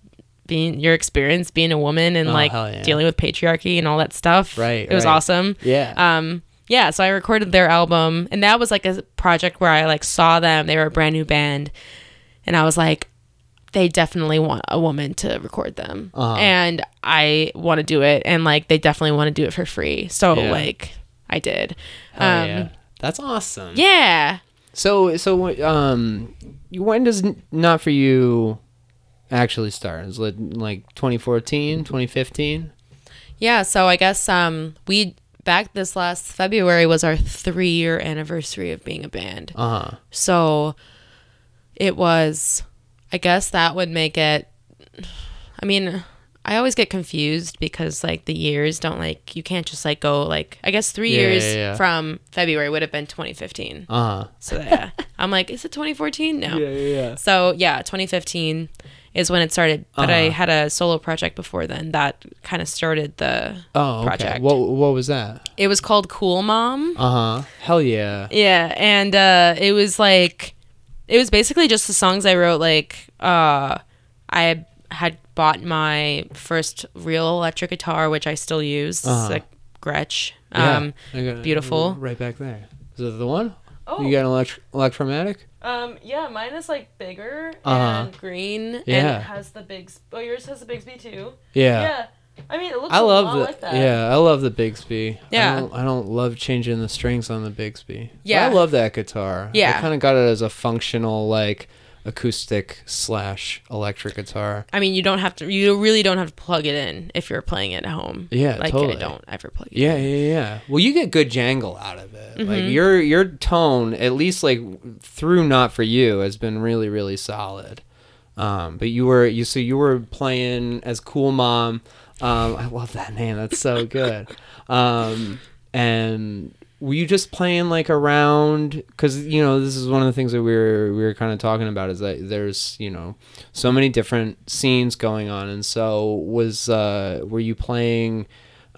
being your experience being a woman and Oh, like yeah. dealing with patriarchy and all that stuff. Right, It was right. awesome Yeah. um yeah so i recorded their album and that was like a project where i like saw them they were a brand new band and i was like they definitely want a woman to record them Uh-huh. and i want to do it and like they definitely want to do it for free so Yeah. like i did Hell um yeah. That's awesome. yeah So so um, when does not for you actually start? Is it like 2014, 2015? yeah so i guess um we back this last february was our three year anniversary of being a band Uh huh. So it was, I guess that would make it. I mean, I always get confused because like the years don't like, you can't just like go like, I guess three Yeah, years yeah, yeah. from February would have been 2015. Uh huh. So yeah, I'm like, is it 2014? No. yeah, yeah. So yeah, 2015 is when it started. But I Uh-huh. had a solo project before then that kind of started the Oh, okay. project. What what was that? It was called Cool Mom. Uh huh. Hell yeah. Yeah, and uh, it was like, it was basically just the songs I wrote. Like, uh, I had bought my first real electric guitar, which I still use. It's Uh-huh. like Gretsch. Yeah. Um, I got beautiful. Right back there. Is that the one? Oh. You got an elect- electromatic? Um, yeah, mine is like bigger Uh-huh. and green, and Yeah. it has the big. Oh, yours has the Bigsby too. Yeah. Yeah, I mean, it looks. I a love lot the like that. yeah. I love the Bigsby. Yeah. I don't, I don't love changing the strings on the Bigsby. But Yeah. I love that guitar. Yeah. I kind of got it as a functional like acoustic slash electric guitar. I mean, you don't have to. You really don't have to plug it in if you're playing it at home. Yeah, like totally. I don't ever plug it. Yeah, yeah, yeah. Well, you get good jangle out of it. Like Mm-hmm. your your tone, at least like through not for you, has been really really solid. Um, but you were you so you were playing as Cool Mom. Um, I love that name. That's so good. Um, and were you just playing like around? Because you know this is one of the things that we were we were kind of talking about is that there's you know so many different scenes going on, and so was uh, were you playing?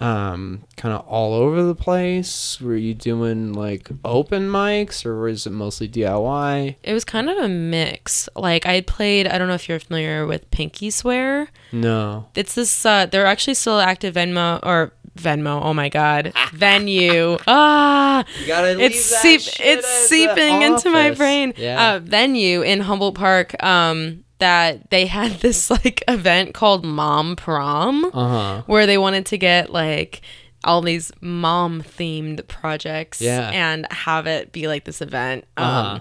um kind of all over the place were you doing like open mics or was it mostly diy It was kind of a mix. Like I played. I don't know if you're familiar with Pinky Swear. no It's this. Uh, they're actually still active Venmo or Venmo. Oh my God, venue. Ah, you gotta it's seep. It's seeping into my brain. yeah Uh, venue in Humboldt Park. Um, that they had this like event called Mom Prom, uh-huh where they wanted to get like all these mom themed projects Yeah. and have it be like this event. Um, Uh-huh.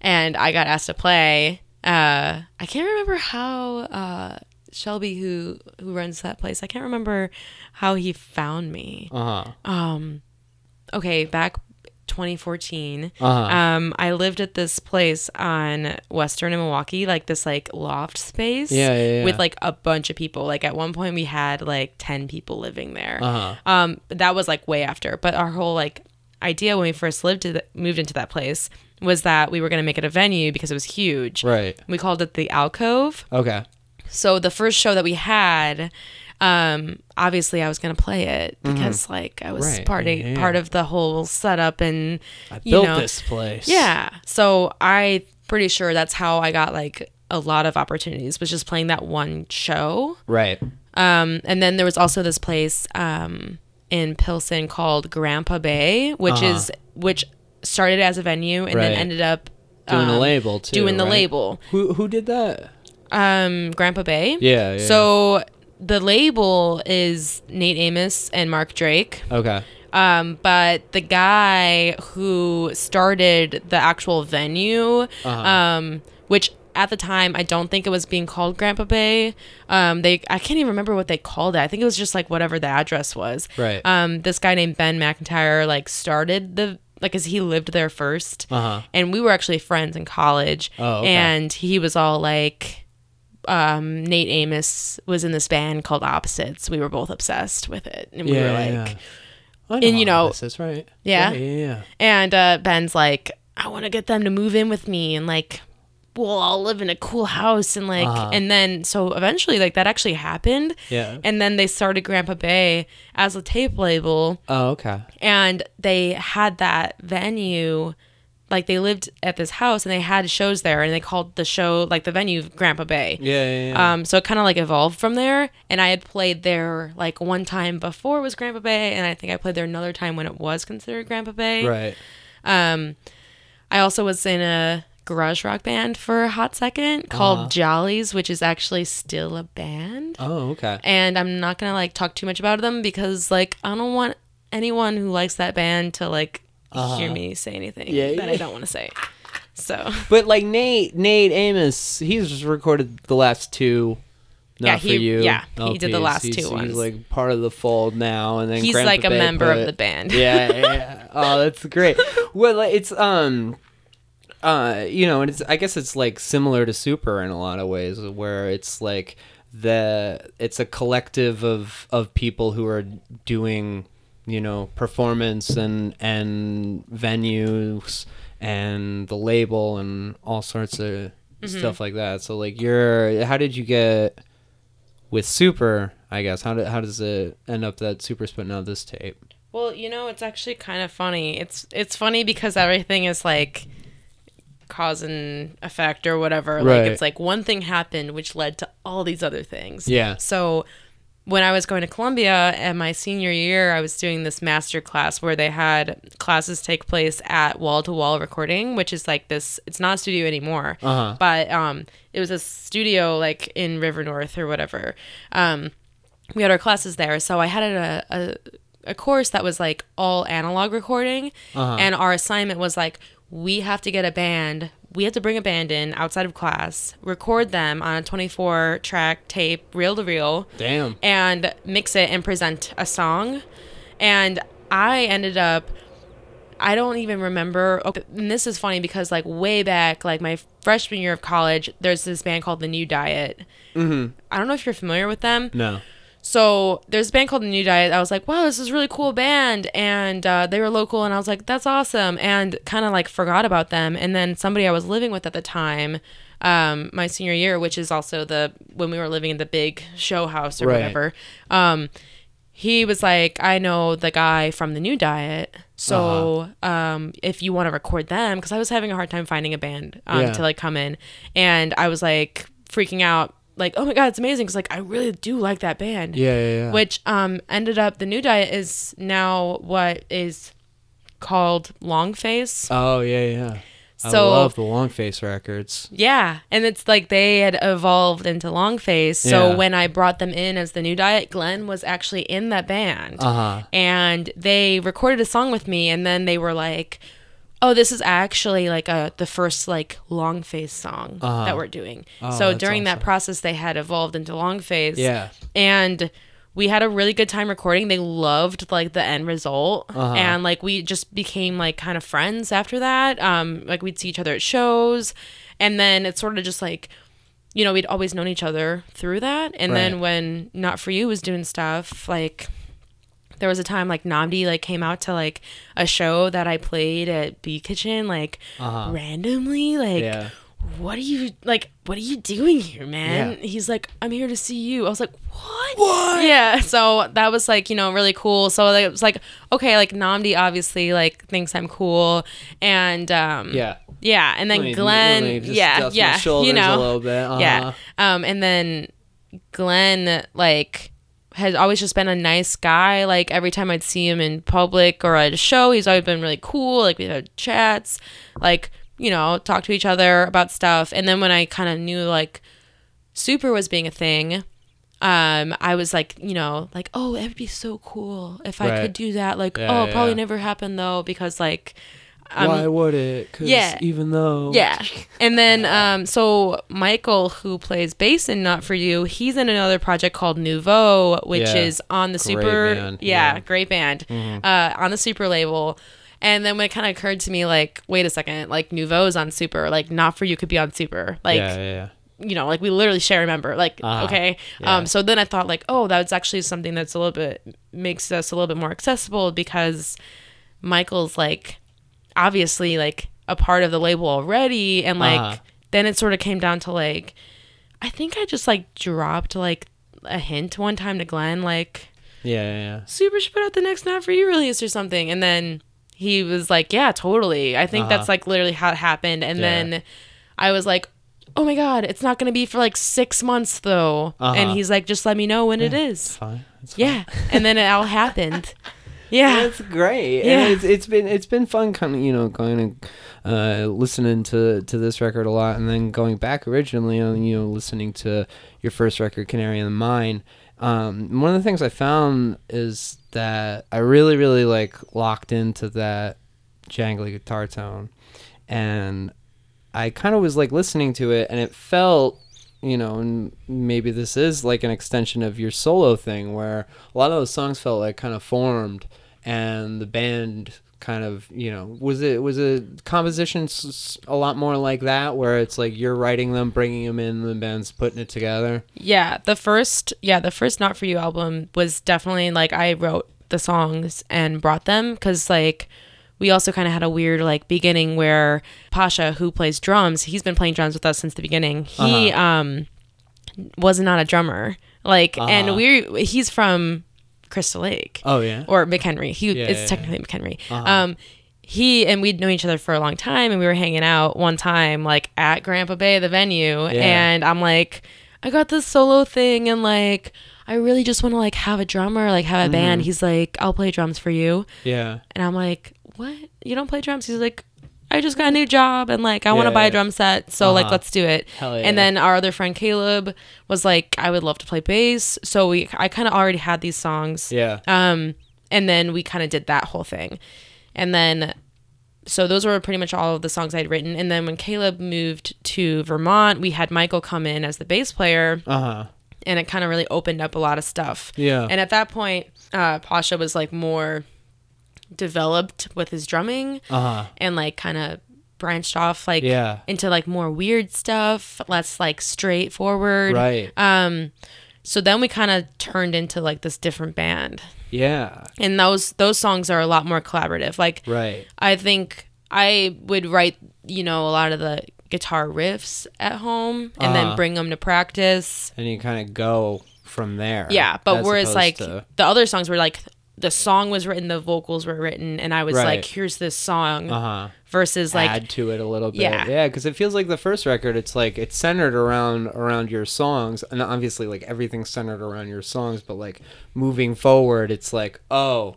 and I got asked to play. Uh, I can't remember how uh, Shelby, who who runs that place, I can't remember how he found me. uh-huh Um, okay, back 2014. uh-huh Um, I lived at this place on Western in Milwaukee, like this like loft space. Yeah, yeah, yeah. With like a bunch of people. Like at one point we had like ten people living there. Uh-huh. Um, that was like way after. But our whole like idea when we first lived to the, moved into that place was that we were gonna make it a venue because it was huge. right We called it the alcove. okay So the first show that we had, um, obviously I was gonna play it because like I was Mm-hmm. Right, part of, yeah, part of the whole setup and i you built know, this place yeah. So I pretty sure that's how I got like a lot of opportunities was just playing that one show. right Um, and then there was also this place um, in Pilsen called Grandpa Bay, which Uh-huh. is which started as a venue and then ended up doing the um, label too doing the right? label. who who did that Um, Grandpa Bay. yeah, yeah So the label is Nate Amos and Mark Drake. okay Um, but the guy who started the actual venue, Uh-huh. um, which at the time, I don't think it was being called Grandpa Bay. Um, they I can't even remember what they called it. I think it was just like whatever the address was. Right. Um, this guy named Ben McIntyre like started the like as he lived there 1st Uh-huh. and we were actually friends in college. Oh, okay. And he was all like. Um, Nate Amos was in this band called Opposites. We were both obsessed with it, and we were like, I and, you know- this is right. Yeah? yeah, yeah. yeah. And uh, Ben's like, I want to get them to move in with me and like, we'll all live in a cool house and like, Uh-huh. and then so eventually like that actually happened. Yeah. And then they started Grandpa Bay as a tape label Oh, okay. and they had that venue. Like they lived at this house and they had shows there and they called the show like the venue Grandpa Bay. Yeah, yeah, yeah. Um, so it kind of like evolved from there. And I had played there like one time before it was Grandpa Bay, and I think I played there another time when it was considered Grandpa Bay. right. Um, I also was in a garage rock band for a hot second called Uh-huh. Jollies, which is actually still a band. Oh, okay. And I'm not gonna like talk too much about them because like I don't want anyone who likes that band to like hear me say anything Uh-huh. Yeah, that yeah. I don't want to say. So But like Nate, Nate Amos, he's just recorded the last two. Not Yeah, for he- you. yeah, he did the last He's- two He's ones. like part of the fold now, and then he's Grandpa like a Bay member of the band. yeah, yeah, yeah. Oh, that's great. Well, it's um, uh, you know, and it's I guess it's like similar to Sooper in a lot of ways, where it's like the it's a collective of of people who are doing you know performance and and venues and the label and all sorts of Mm-hmm. stuff like that. So like you're how did you get with Sooper, I guess. How did how does it end up that Sooper's putting out this tape? Well, you know, it's actually kind of funny. It's it's funny because everything is like cause and effect or whatever. Right. Like it's like one thing happened which led to all these other things. Yeah. So when I was going to Columbia and my senior year, I was doing this master class where they had classes take place at wall to wall recording, which is like this it's not a studio anymore. Uh-huh. But um it was a studio like in River North or whatever. Um we had our classes there. So I had a a, a course that was like all analog recording, Uh-huh. and our assignment was like we have to get a band. We had to bring a band in outside of class, record them on a 24 track tape, reel to reel, Damn. and mix it and present a song. And I ended up I don't even remember. And this is funny because like way back, like my freshman year of college, there's this band called The New Diet. Mm-hmm. I don't know if you're familiar with them. No. So there's a band called The New Diet. I was like, wow, this is a really cool band, and uh, they were local, and I was like, that's awesome, and kind of like forgot about them. And then somebody I was living with at the time, um, my senior year, which is also the when we were living in the big show house or Right. whatever. Um, he was like, I know the guy from the New Diet, so um, if you want to record them, because I was having a hard time finding a band um, Yeah. to like come in, and I was like freaking out, like, oh my god, it's amazing, because like I really do like that band, Yeah, yeah, yeah. which um ended up the New Diet is now what is called Long Face. oh yeah, yeah. So, I love the Long Face records. Yeah, and it's like they had evolved into Long Face. So Yeah. when I brought them in as the New Diet, Glenn was actually in that band. Uh huh. and they recorded a song with me and then they were like oh this is actually like a the first like long face song Uh-huh. that we're doing Oh, so during that process they had evolved into long face Yeah. and we had a really good time recording they loved like the end result Uh-huh. and like we just became like kind of friends after that um like we'd see each other at shows and then it's sort of just like you know we'd always known each other through that and Right. then when not for you was doing stuff like there was a time like Nnamdi like came out to like a show that I played at Beat Kitchen like Uh-huh. randomly like Yeah. what are you like what are you doing here man Yeah. he's like I'm here to see you I was like what what yeah so that was like you know really cool so like, it was like okay like Nnamdi obviously like thinks I'm cool and um Yeah. yeah and then me- Glenn let me just yeah yeah shoulders you know a little bit. Uh-huh. yeah um and then Glenn like has always just been a nice guy. Like every time I'd see him in public or at a show, he's always been really cool. Like we'd had chats, like, you know, talk to each other about stuff. And then when I kind of knew like Sooper was being a thing, um, I was like, you know, like, oh, it would be so cool if I Right. could do that. Like, Yeah, oh, yeah, probably yeah. never happen though, because like Um, Why would it? 'Cause yeah. even though Yeah. And then um so Michael who plays bass in Not For You, he's in another project called Nouveau, which Yeah. is on the Great Sooper band, yeah, yeah. Mm-hmm. great band. Uh on the Sooper label. And then when it kind of occurred to me like, wait a second, like Nouveau's on Sooper, like Not For You could be on Sooper. Like yeah, yeah, yeah. you know, like we literally share a member. Like, Uh-huh. okay. Yeah. Um, so then I thought like, oh, that's actually something that's a little bit makes us a little bit more accessible because Michael's like obviously like a part of the label already and like Uh-huh. then it sort of came down to like I think I just like dropped like a hint one time to Glenn like Yeah, yeah, yeah. Sooper should put out the next Not For You release or something. And then he was like, yeah, totally. I think Uh-huh. that's like literally how it happened. And Yeah. then I was like, oh my God, it's not going to be for like six months though. Uh-huh. And he's like, just let me know when it is. Fine. It's fine. Yeah. and then it all happened. Yeah. That's great. Yeah. And it's, it's been it's been fun kind of you know going and uh, listening to to this record a lot and then going back originally and you know listening to your first record Canary in the Mine. Um, one of the things I found is that I really really like locked into that jangly guitar tone, and I kind of was like listening to it and it felt you know, and maybe this is like an extension of your solo thing where a lot of those songs felt like kind of formed and the band kind of, you know, was it was a composition a lot more like that where it's like you're writing them, bringing them in, the band's putting it together. Yeah, the first yeah, the first Not For You album was definitely like I wrote the songs and brought them because like we also kind of had a weird like beginning where Pasha, who plays drums, he's been playing drums with us since the beginning. He Uh-huh. um was not a drummer, like, Uh-huh. and we he's from Crystal Lake Oh yeah. or McHenry. He Yeah, it's yeah, technically McHenry. Uh-huh. Um, he and we'd known each other for a long time, and we were hanging out one time like at Grandpa Bay, the venue, and I'm like, I got this solo thing, and like. I really just want to like have a drummer, like have a band. Mm-hmm. He's like, I'll play drums for you. Yeah. And I'm like, what? You don't play drums? He's like, I just got a new job and like I want to Yeah, buy a drum set. So like Uh-huh. let's do it. Yeah. And then our other friend Caleb was like, I would love to play bass. So we I kind of already had these songs. Yeah. Um and then we kind of did that whole thing. And then so those were pretty much all of the songs I'd written. And then when Caleb moved to Vermont, we had Michael come in as the bass player Uh huh. and it kind of really opened up a lot of stuff. Yeah. And at that point, uh, Pasha was like more developed with his drumming Uh huh. and like kind of branched off like Yeah. into like more weird stuff, less like straightforward. Right. Um, so then we kind of turned into like this different band, Yeah. and those those songs are a lot more collaborative. Like Right. I think I would write, you know, a lot of the guitar riffs at home and Uh-huh. then bring them to practice. And you kind of go from there. Yeah, but whereas like to- the other songs were like the song was written, the vocals were written, and I was Right. like, "Here's this song," uh-huh. versus like, add to it a little bit. Yeah. yeah, because it feels like the first record. It's like it's centered around around your songs, and obviously like everything's centered around your songs. But like moving forward, it's like oh,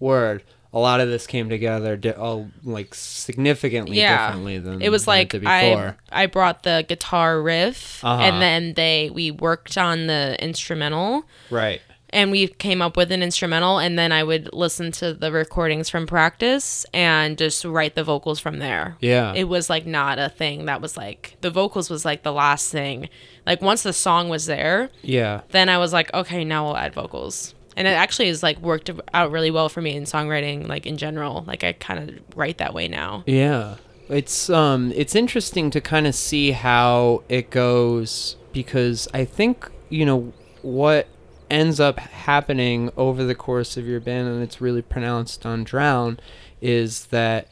word. A lot of this came together, di- oh, like significantly yeah, differently than it was than like did I. I brought the guitar riff, Uh-huh. and then they we worked on the instrumental. right. And we came up with an instrumental and then i would listen to the recordings from practice and just write the vocals from there Yeah. it was like not a thing that was like the vocals was like the last thing like once the song was there yeah. then i was like okay now we'll add vocals and it actually has like worked out really well for me in songwriting like in general like i kind of write that way now Yeah. It's um it's interesting to kind of see how it goes because I think, you know, what ends up happening over the course of your band and it's really pronounced on Drown is that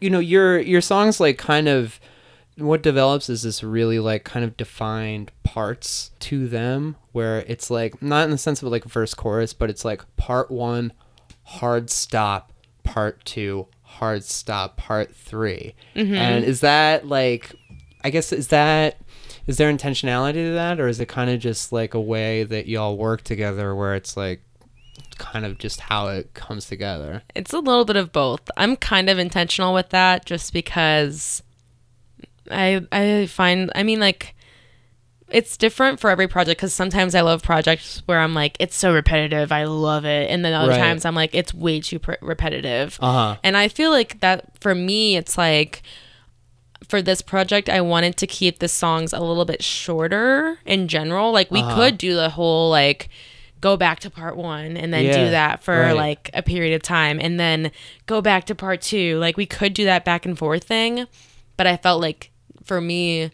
you know, your your songs like kind of what develops is this really like kind of defined parts to them where it's like not in the sense of like verse chorus but it's like part 1 hard stop part 2 hard stop part 3 mm-hmm. and is that like i guess is that is there intentionality to that or is it kind of just like a way that y'all work together where it's like kind of just how it comes together It's a little bit of both. I'm kind of intentional with that just because I I find I mean like it's different for every project because sometimes I love projects where I'm like, it's so repetitive, I love it, and then other Right. times I'm like, it's way too pr- repetitive. Uh-huh. And I feel like that for me, it's like for this project, I wanted to keep the songs a little bit shorter in general. Like we Uh-huh. could do the whole like go back to part one and then Yeah, do that for right. like a period of time and then go back to part two. Like we could do that back and forth thing, but I felt like for me,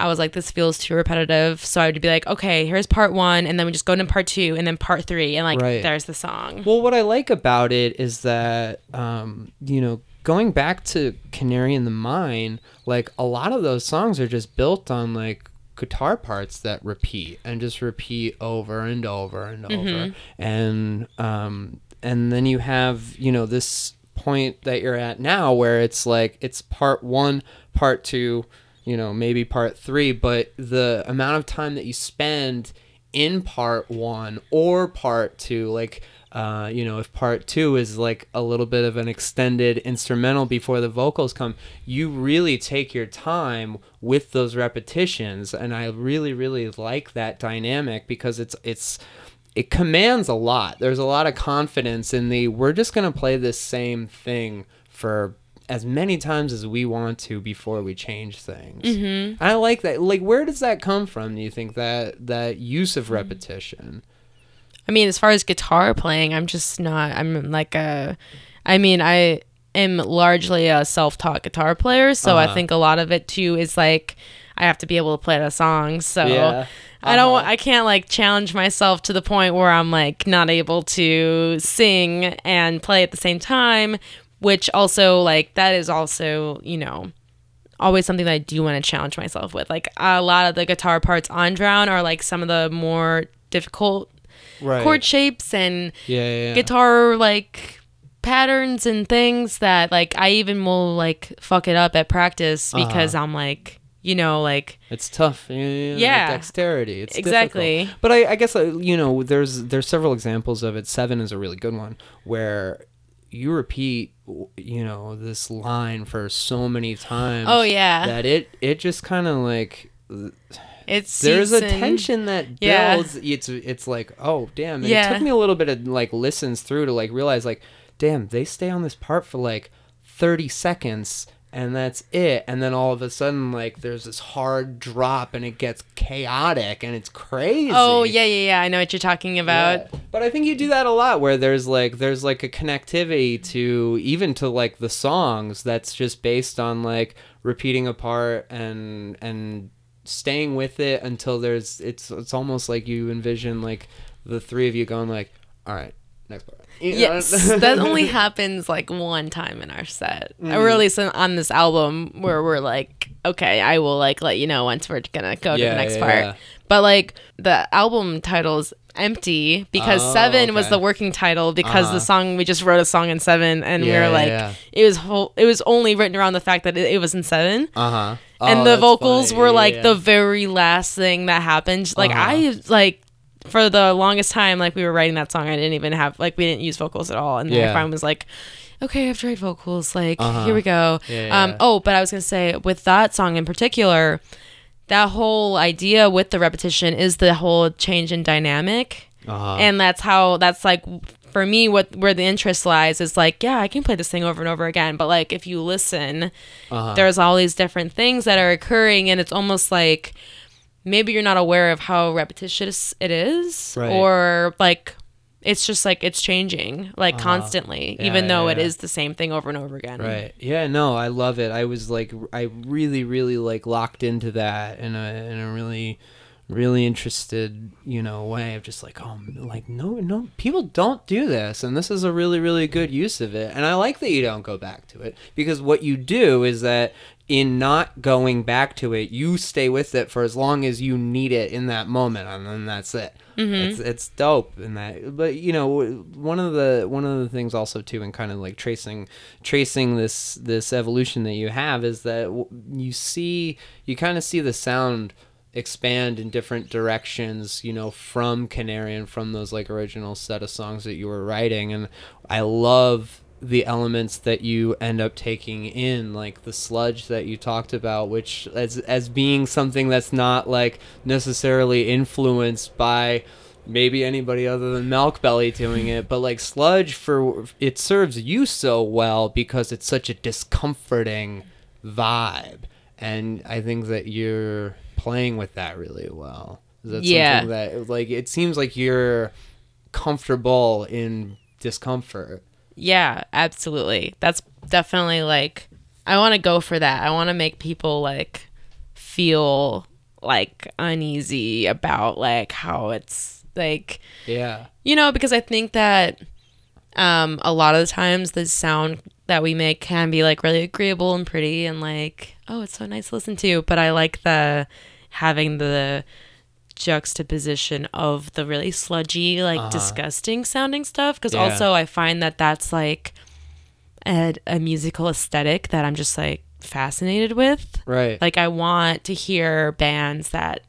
I was like, this feels too repetitive. So I would be like, okay, here's part one, and then we just go into part two, and then part three, and like, Right. there's the song. Well, what I like about it is that, um, you know, going back to Canary in the Mine, like a lot of those songs are just built on like guitar parts that repeat and just repeat over and over and over. And, um, and then you have, you know, this point that you're at now where it's like, it's part one, part two, you know, maybe part three, but the amount of time that you spend in part one or part two, like, uh, you know, if part two is like a little bit of an extended instrumental before the vocals come, you really take your time with those repetitions, and I really, really like that dynamic because it's it's it commands a lot. There's a lot of confidence in the we're just gonna play this same thing for as many times as we want to before we change things. Mm-hmm. I like that. Like, where does that come from? Do you think that that use of repetition? I mean, as far as guitar playing, I'm just not. I'm like a. I mean, I am largely a self-taught guitar player, so I Uh-huh. think a lot of it too is like I have to be able to play the songs. So Yeah. I don't. Uh-huh. I can't like challenge myself to the point where I'm like not able to sing and play at the same time. Which also like that is also you know always something that I do want to challenge myself with. Like a lot of the guitar parts on Drown are like some of the more difficult Right. chord shapes and yeah, yeah, yeah. guitar like patterns and things that like I even will like fuck it up at practice Uh-huh. because I'm like you know like It's tough. Yeah, yeah, like dexterity. It's Exactly. difficult. But I, I guess uh, you know, there's there's several examples of it. Seven is a really good one where you repeat, you know, this line for so many times. Oh, yeah. that it it just kind of like it's there's a tension that Yeah. builds. It's it's like oh damn. And Yeah. It took me a little bit of like listens through to like realize like damn they stay on this part for like thirty seconds and that's it. And then all of a sudden like there's this hard drop and it gets chaotic and it's crazy. Oh yeah yeah yeah I know what you're talking about. Yeah. But I think you do that a lot where there's like there's like a connectivity to even to like the songs that's just based on like repeating a part and and staying with it until there's it's it's almost like you envision like the three of you going like all right next part You? Yes, that only happens like one time in our set, Mm. or at least on- this album, where we're like, okay, I will like let you know once we're gonna go to the next yeah, part. yeah. But like the album title's empty because Oh, seven was the working title because Uh-huh. the song we just wrote a song in seven and we Yeah, were like yeah. it was whole it was only written around the fact that it, it was in seven uh-huh and Oh, the vocals funny. were Yeah, like yeah. the very last thing that happened like Uh-huh. i like for the longest time like we were writing that song i didn't even have like we didn't use vocals at all and then Yeah. i finally was like okay i've tried vocals like Uh-huh. here we go Yeah, um oh but i was gonna say with that song in particular that whole idea with the repetition is the whole change in dynamic uh-huh. and that's how that's like for me what where the interest lies is like yeah i can play this thing over and over again but like if you listen Uh-huh. there's all these different things that are occurring and it's almost like maybe you're not aware of how repetitious it is Right. or like it's just like it's changing like uh-huh. constantly Yeah, even though yeah, it yeah. is the same thing over and over again Right. Yeah. No, I love it. I was like, I really, really like locked into that in a in a really, really interested, you know, way of just like, oh, like no, no, people don't do this, and this is a really, really good use of it. And I like that you don't go back to it because what you do is that in not going back to it, you stay with it for as long as you need it in that moment, and then that's it. Mm-hmm. It's it's dope in that. But you know, one of the one of the things also too, in kind of like tracing tracing this this evolution that you have is that you see you kind of see the sound expand in different directions you know from canary and from those like original set of songs that you were writing and i love the elements that you end up taking in like the sludge that you talked about which as as being something that's not like necessarily influenced by maybe anybody other than milk belly doing it but like sludge for it serves you so well because it's such a discomforting vibe. And i think that you're playing with that really well. Is that Yeah. something that like it seems like you're comfortable in discomfort Yeah, absolutely. That's definitely like I want to go for that. I want to make people like feel like uneasy about like how it's like yeah you know because I think that um a lot of the times the sound that we make can be like really agreeable and pretty and like oh it's so nice to listen to but I like the having the juxtaposition of the really sludgy like disgusting sounding stuff because Uh-huh. Yeah. also I find that that's like a, a musical aesthetic that I'm just like fascinated with right like I want to hear bands that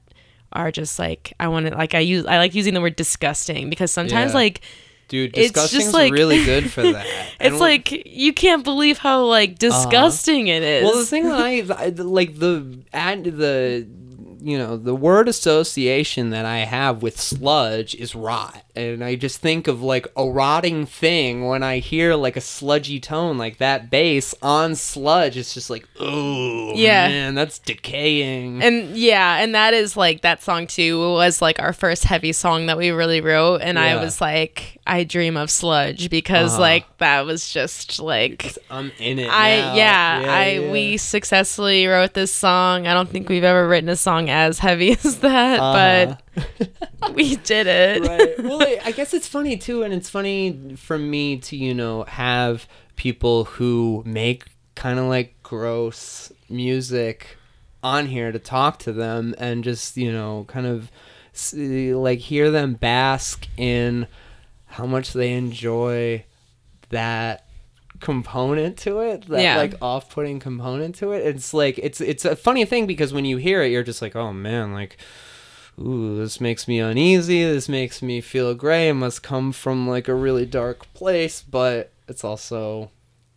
are just like I want to like I use I like using the word disgusting because sometimes Yeah. like dude it's just like- really good for that it's what- like you can't believe how like disgusting it is. Well, the thing that I, I like the ad the you know the word association that I have with sludge is rot, and I just think of like a rotting thing when I hear like a sludgy tone like that bass on sludge. It's just like oh Yeah. man, that's decaying. and yeah, and that is like that song too was like our first heavy song that we really wrote, and I was like, I dream of sludge because Uh-huh. like that was just like I'm in it. I now. yeah, I yeah. we successfully wrote this song. I don't think we've ever written a song as heavy as that, Uh-huh. but we did it. right. Well, I- guess it's funny too, and it's funny for me to you know have people who make kind of like gross music on here to talk to them and just you know kind of s- like hear them bask in how much they enjoy that component to it that Yeah. like off-putting component to it it's like it's it's a funny thing because when you hear it you're just like oh man like ooh, this makes me uneasy. This makes me feel gray. It must come from like a really dark place, but it's also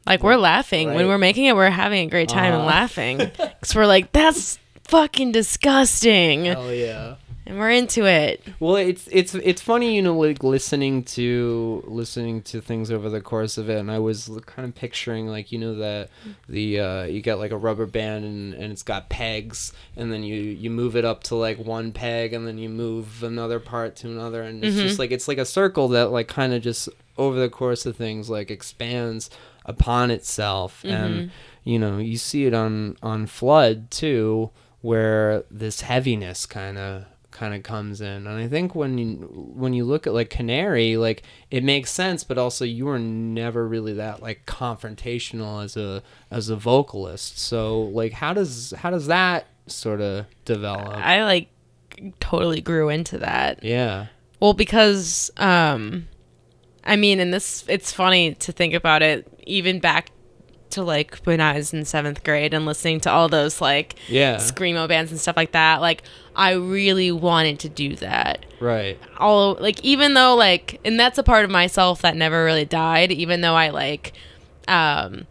Like we're laughing when we're making it. We're having a great time and Uh-huh. laughing because we're like, that's fucking disgusting, hell yeah. And we're into it. Well, it's it's it's funny, you know, like listening to listening to things over the course of it, and I was kind of picturing like you know that the uh, you get like a rubber band and, and it's got pegs, and then you you move it up to like one peg, and then you move another part to another, and it's just like it's like a circle that like kind of just over the course of things like expands upon itself, and you know you see it on on flood too, where this heaviness kind of kind of comes in and i think when you when you look at like canary like it makes sense but also you were never really that like confrontational as a as a vocalist so like how does how does that sort of develop I like totally grew into that. yeah Well, because um, I mean, and this it's funny to think about it. Even back to like when I was in seventh grade and listening to all those like yeah screamo bands and stuff like that. Like I really wanted to do that. right all like even though like and that's a part of myself that never really died even though i like um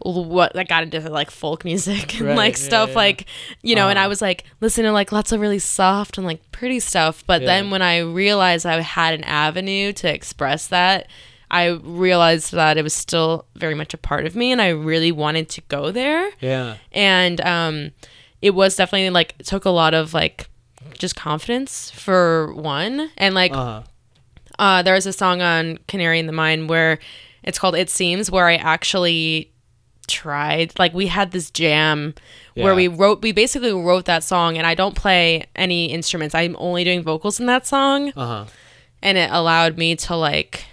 what I got into like folk music and Right, like stuff yeah. like you know and Uh-huh. I was like listening to like lots of really soft and like pretty stuff but Yeah. then when I realized I had an avenue to express that I realized that it was still very much a part of me and I really wanted to go there yeah and um it was definitely like took a lot of like just confidence for one and like uh-huh uh, there's a song on Canary in the Mine where it's called It Seems, where I actually tried. Like, we had this jam where we wrote, we basically wrote that song, and I don't play any instruments. I'm only doing vocals in that song. uh-huh And it allowed me to, like,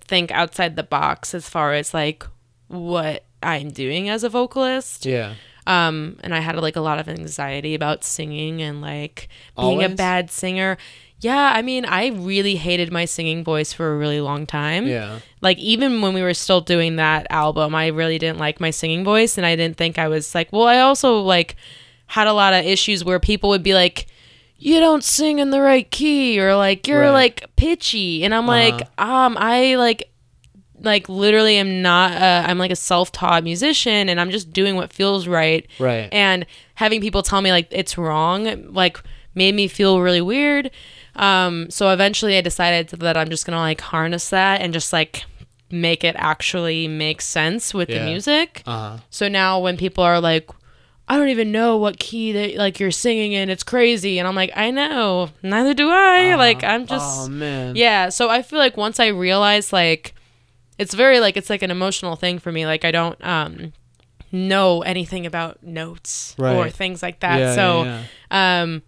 think outside the box as far as, like, what I'm doing as a vocalist. yeah Um, and I had like a lot of anxiety about singing and like being a bad singer. Yeah, I mean, I really hated my singing voice for a really long time. yeah Like even when we were still doing that album, I really didn't like my singing voice and I didn't think I was like, well, I also like had a lot of issues where people would be like you don't sing in the right key or like you're Right. like pitchy and I'm like, um I like like literally am not a, I'm like a self-taught musician and I'm just doing what feels right. Right. And having people tell me like it's wrong like made me feel really weird. Um so eventually I decided that I'm just to like harness that and just like make it actually make sense with Yeah. the music. Uh-huh. So now when people are like, I don't even know what key that like you're singing in, it's crazy, and I'm like, I know, neither do I. like I'm just, oh man. yeah. So I feel like once I realize like, it's very like it's like an emotional thing for me. Like I don't um know anything about notes or things like that. Yeah, so yeah, yeah. um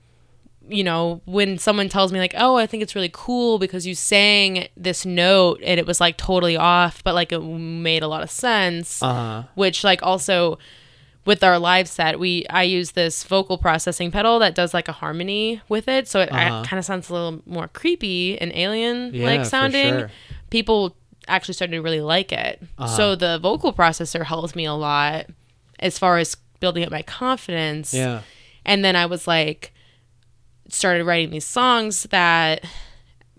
you know when someone tells me like oh i think it's really cool because you sang this note and it was like totally off but like it made a lot of sense Uh-huh. which like also with our live set we i use this vocal processing pedal that does like a harmony with it so it Uh-huh. kind of sounds a little more creepy and alien like for sounding sure. people actually started to really like it Uh-huh. so the vocal processor helped me a lot as far as building up my confidence Yeah. and then I was like, started writing these songs that,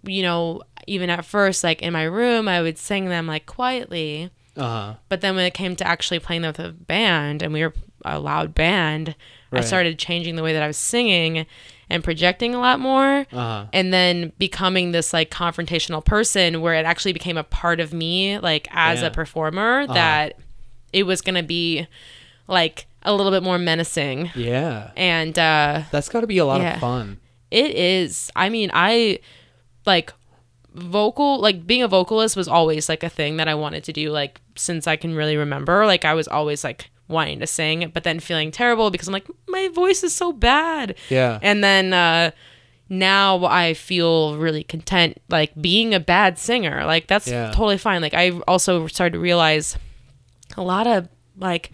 you know, even at first, like in my room, I would sing them like quietly. Uh-huh. But then when it came to actually playing them with a band and we were a loud band, I started changing the way that I was singing and projecting a lot more. Uh-huh. And then becoming this like confrontational person where it actually became a part of me, like as Yeah. a performer, Uh-huh. that it was going to be like a little bit more menacing. Yeah. And, uh, That's got to be a lot Yeah. of fun. it is. I mean, I like vocal like being a vocalist was always like a thing that I wanted to do like since I can really remember. Like I was always like wanting to sing but then feeling terrible because I'm like my voice is so bad. Yeah. And then uh now I feel really content like being a bad singer. Like that's Yeah. totally fine. Like I also started to realize a lot of like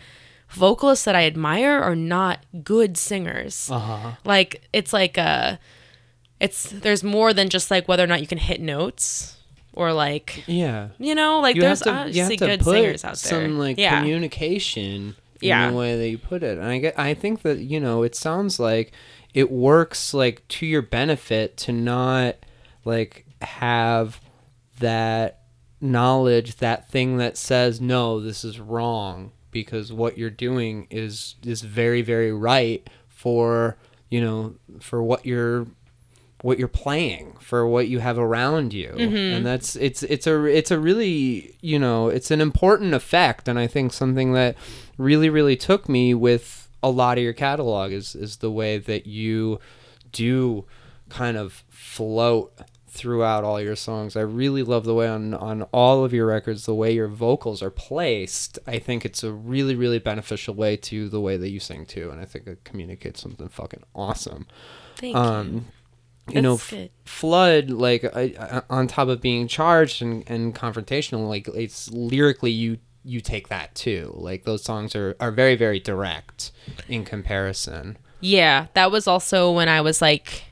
vocalists that I admire are not good singers Uh-huh. like it's like uh it's there's more than just like whether or not you can hit notes or like Yeah. you know like you there's to, obviously good singers out there some like yeah communication in Yeah. the way that you put it. And i get i think that you know it sounds like it works like to your benefit to not like have that knowledge that thing that says no this is wrong because what you're doing is is very very right for you know for what you're what you're playing for what you have around you. Mm-hmm. And that's it's it's a it's a really you know it's an important effect. And i think something that really really took me with a lot of your catalog is is the way that you do kind of float throughout all your songs. I really love the way on on all of your records the way your vocals are placed. I think it's a really really beneficial way to the way that you sing too and i think it communicates something fucking awesome. Thank um you know That's good. flood like I, I, on top of being charged and, and confrontational like it's lyrically you you take that too like those songs are are very very direct in comparison yeah that was also when i was like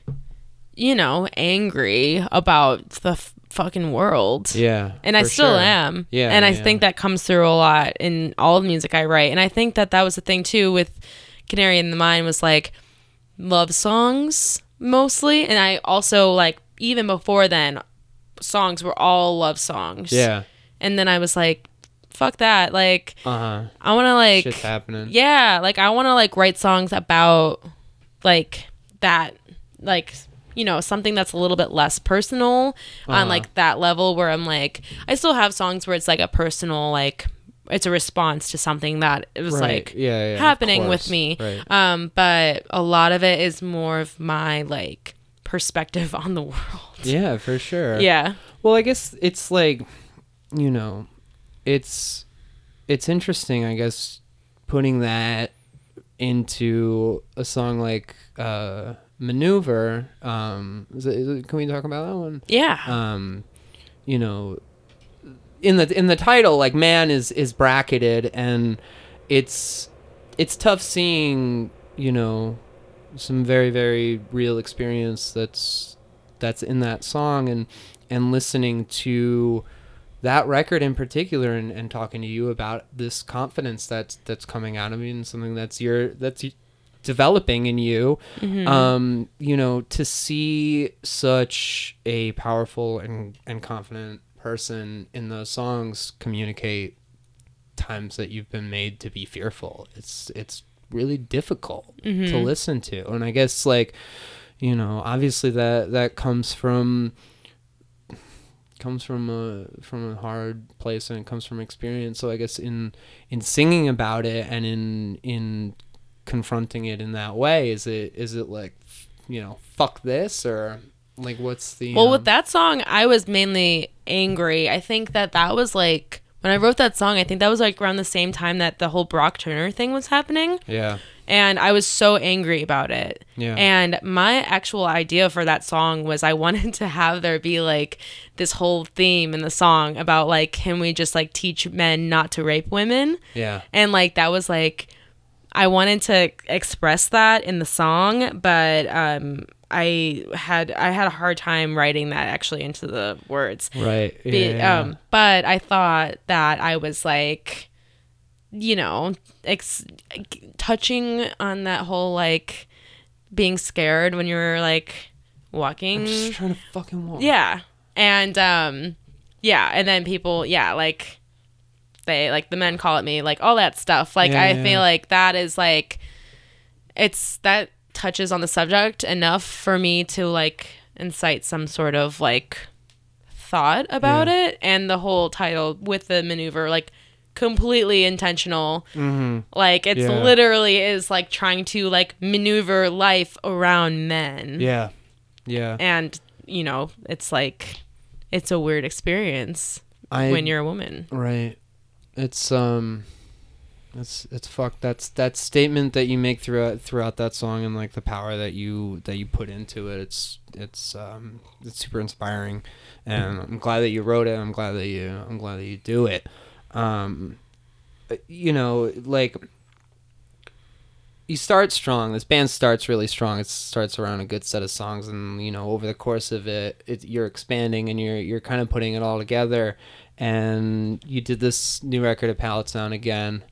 you know angry about the f- fucking world yeah and I still sure. am. yeah and I yeah. think that comes through a lot in all the music I write. And I think that that was the thing too with Canary in the Mine was like love songs mostly, and I also like even before then, songs were all love songs. yeah and then I was like, fuck that. Like uh-huh I want to like shit's happening yeah, like I want to like write songs about like that like you know, something that's a little bit less personal Uh-huh. on like that level where I'm like I still have songs where it's like a personal like it's a response to something that it was Right. like yeah, yeah happening with me. right Um but a lot of it is more of my like perspective on the world. yeah for sure Yeah. Well, I guess it's like, you know, it's it's interesting, I guess, putting that into a song like uh, "Maneuver." Um, is it, is it, can we talk about that one? Yeah. Um, you know, in the in the title, like "man" is is bracketed, and it's it's tough seeing, you know, some very very real experience that's that's in that song and and listening to that record in particular and, and talking to you about this confidence that's that's coming out of you and something that's your that's developing in you um you know to see such a powerful and and confident person in those songs communicate times that you've been made to be fearful. It's it's really difficult to listen to. And I guess like you know, obviously that that comes from comes from a from a hard place and it comes from experience. So I guess in in singing about it and in in confronting it in that way, is it is it like you know, fuck this or like what's the Well, um, with that song, I was mainly angry. I think that that was like when I wrote that song. I think that was like around the same time that the whole Brock Turner thing was happening, yeah and I was so angry about it. Yeah. And my actual idea for that song was I wanted to have there be like this whole theme in the song about like can we just like teach men not to rape women? yeah and like that was like i wanted to express that in the song but um i had i had a hard time writing that actually into the words right yeah, Be- um but i thought that i was like you know ex- touching on that whole like being scared when you're like walking I'm just trying to fucking walk. yeah. And um yeah, and then people yeah, like they like the men call it me like all that stuff. Like Yeah, I yeah. feel like that is like it's that touches on the subject enough for me to like incite some sort of like thought about Yeah. it and the whole title with the maneuver like completely intentional Mm-hmm. like it's Yeah. literally is like trying to like maneuver life around men Yeah. Yeah. and you know it's like it's a weird experience I when you're a woman right. It's um it's it's fucked. That's that statement that you make throughout throughout that song and like the power that you that you put into it. It's it's um it's super inspiring, and I'm glad that you wrote it. I'm glad that you I'm glad that you do it. Um, you know, like you start strong. This band starts really strong. It starts around a good set of songs, and you know, over the course of it, it you're expanding and you're you're kind of putting it all together. And you did this new record of Palette Sound again.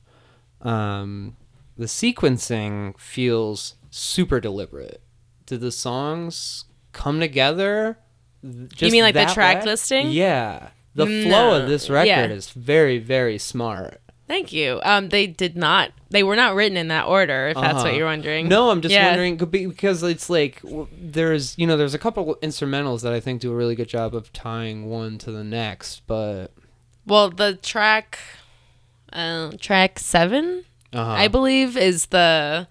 Um, the sequencing feels super deliberate. Did the songs come together? th- Just mean like the track way? listing? Yeah. The flow No. of this record Yeah. is very, very smart. thank you um they did not they were not written in that order if that's what Uh-huh. you're wondering No, I'm just Yeah. wondering because it's like there's you know there's a couple instrumentals that I think do a really good job of tying one to the next, but well the track uh, track seven uh-huh. i believe is the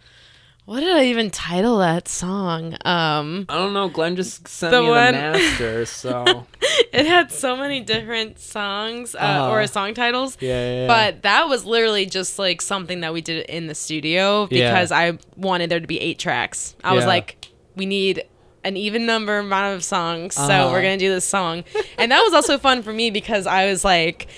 what did i even title that song um I don't know. Glenn just sent The me one- the master, so it had so many different songs uh, Uh-huh. or song titles yeah, yeah, yeah. But that was literally just like something that we did in the studio Yeah. because I wanted there to be eight tracks. I was like, we need an even number amount of songs, so Uh-huh. we're gonna do this song. and that was also fun for me because I was like,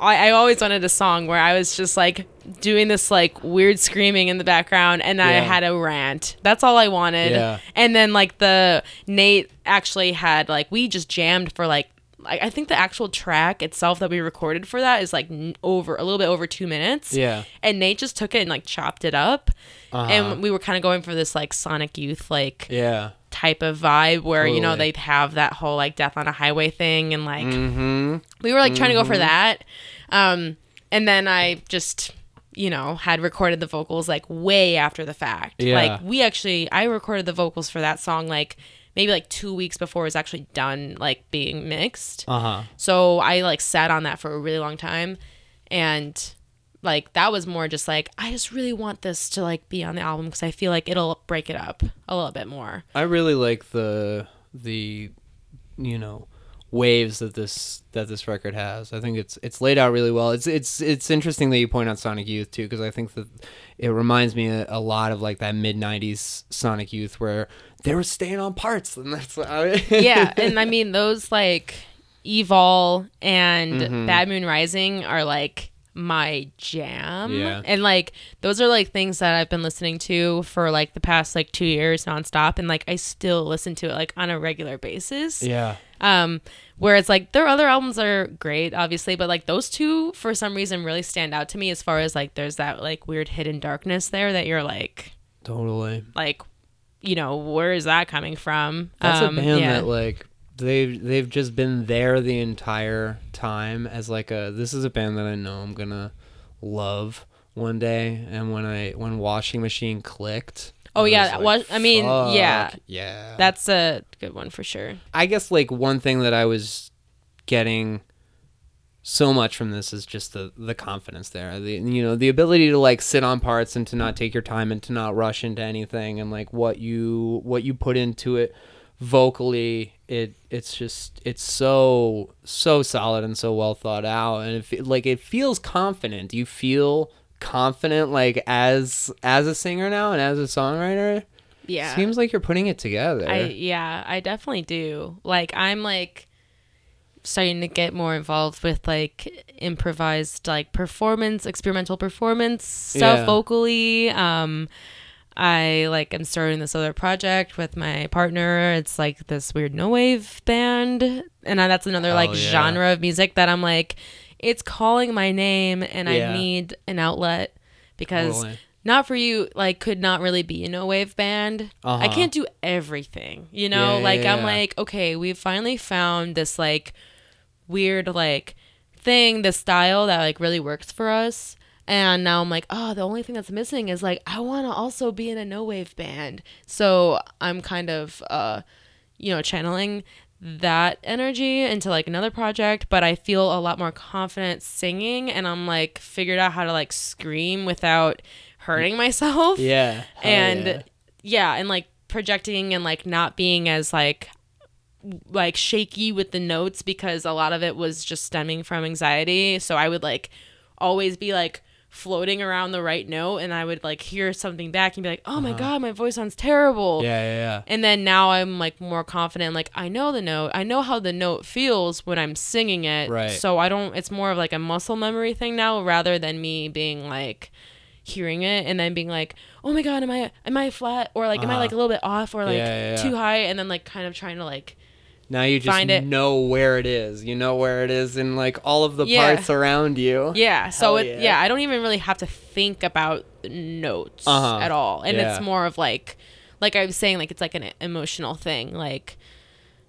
I, I always wanted a song where I was just like doing this like weird screaming in the background and I Yeah. had a rant. That's all I wanted. Yeah. And then like the Nate actually had like we just jammed for like I I think the actual track itself that we recorded for that is like n- over a little bit over two minutes. Yeah. And Nate just took it and like chopped it up. Uh-huh. And we were kind of going for this like Sonic Youth like yeah. type of vibe where you know they'd have that whole like Death on a Highway thing and like Mm-hmm. we were like trying to go for that. Um, and then I just you know had recorded the vocals like way after the fact. Yeah. Like we actually I recorded the vocals for that song like maybe like two weeks before it was actually done like being mixed. Uh huh. So I like sat on that for a really long time and like that was more just like I just really want this to like be on the album because I feel like it'll break it up a little bit more. I really like the the you know waves that this that this record has. I think it's it's laid out really well. It's it's it's interesting that you point out Sonic Youth too because I think that it reminds me a, a lot of like that mid '90s Sonic Youth where they were staying on parts and that's yeah, and I mean those like Evol and Mhm. Bad Moon Rising are like my jam. Yeah. And like those are like things that I've been listening to for like the past like 2 years nonstop and like I still listen to it like on a regular basis. yeah Um where it's like their other albums are great obviously, but like those two for some reason really stand out to me as far as like there's that like weird hidden darkness there that you're like totally. like you know, where is that coming from? That's Um, a band yeah. that like they've they've just been there the entire time as like a this is a band that I know I'm gonna love one day. And when I when Washing Machine clicked. Oh, yeah, was wa- I mean, yeah. "Fuck yeah. That's a good one for sure. I guess like one thing that I was getting so much from this is just the the confidence there. The you know, the ability to like sit on parts and to not take your time and to not rush into anything and like what you what you put into it vocally it it's just it's so so solid and so well thought out and it, fe- like it feels confident. You feel confident like as as a singer now and as a songwriter? Yeah. Seems like you're putting it together. I yeah, I definitely do. Like I'm like starting to get more involved with like improvised like performance, experimental performance stuff Yeah. vocally. Um I like am starting this other project with my partner. It's like this weird no wave band, and I, that's another like Hell yeah. genre of music that I'm like, it's calling my name, and Yeah. I need an outlet because Totally. not for you like could not really be in a no wave band. I Uh-huh. can't do everything, you know. Yeah, like yeah, I'm like, okay, we've finally found this like weird like thing, this style that like really works for us. And now I'm like, oh, the only thing that's missing is like I want to also be in a no wave band. So I'm kind of uh you know, channeling that energy into like another project, but I feel a lot more confident singing and I'm like figured out how to like scream without hurting myself Yeah. And yeah. yeah. and like projecting and like not being as like like shaky with the notes because a lot of it was just stemming from anxiety so i would like always be like floating around the right note and i would like hear something back and be like oh my god my voice sounds terrible Uh-huh. Yeah, yeah, yeah. and then now i'm like more confident like i know the note i know how the note feels when i'm singing it Right. so i don't it's more of like a muscle memory thing now rather than me being like hearing it and then being like oh my god am i am i flat or like am i Uh-huh. like a little bit off or like Yeah, yeah, yeah. too high and then like kind of trying to like Now you just Find it. know where it is. You know where it is in like all of the Yeah. parts around you. yeah so Hell it yeah. yeah. i don't even really have to think about notes Uh-huh. at all and Yeah. it's more of like like i was saying like it's like an emotional thing like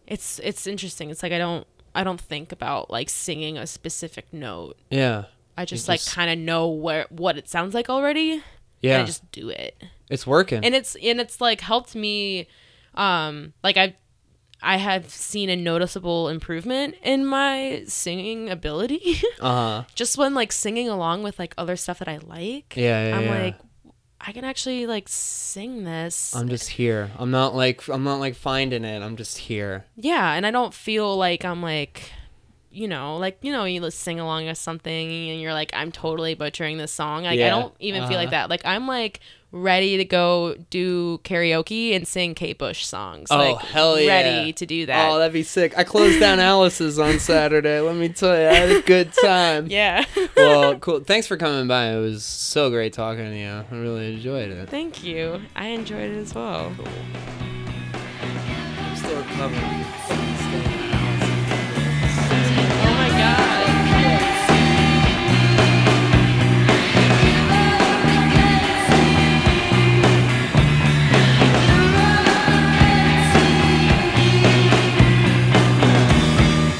it's it's interesting it's like i don't i don't think about like singing a specific note Yeah. i just, like just- kind of know where what it sounds like already Yeah. and i just do it it's working. and it's and it's like helped me um like i i have seen a noticeable improvement in my singing ability uh huh. just when like singing along with like other stuff that i like Yeah, yeah, i'm yeah. like i can actually like sing this I'm just here. I'm not like I'm not like finding it. I'm just here. yeah and i don't feel like i'm like you know like you know you sing along with something and you're like i'm totally butchering this song like i don't even feel like Uh-huh. that like i'm like ready to go do karaoke and sing kate bush songs Oh, like hell yeah. ready to do that Oh, that'd be sick. I closed down Alice's on Saturday. Let me tell you, I had a good time. yeah Well, cool. Thanks for coming by. It was so great talking to you. I really enjoyed it. thank you i enjoyed it as well I'm still recovering.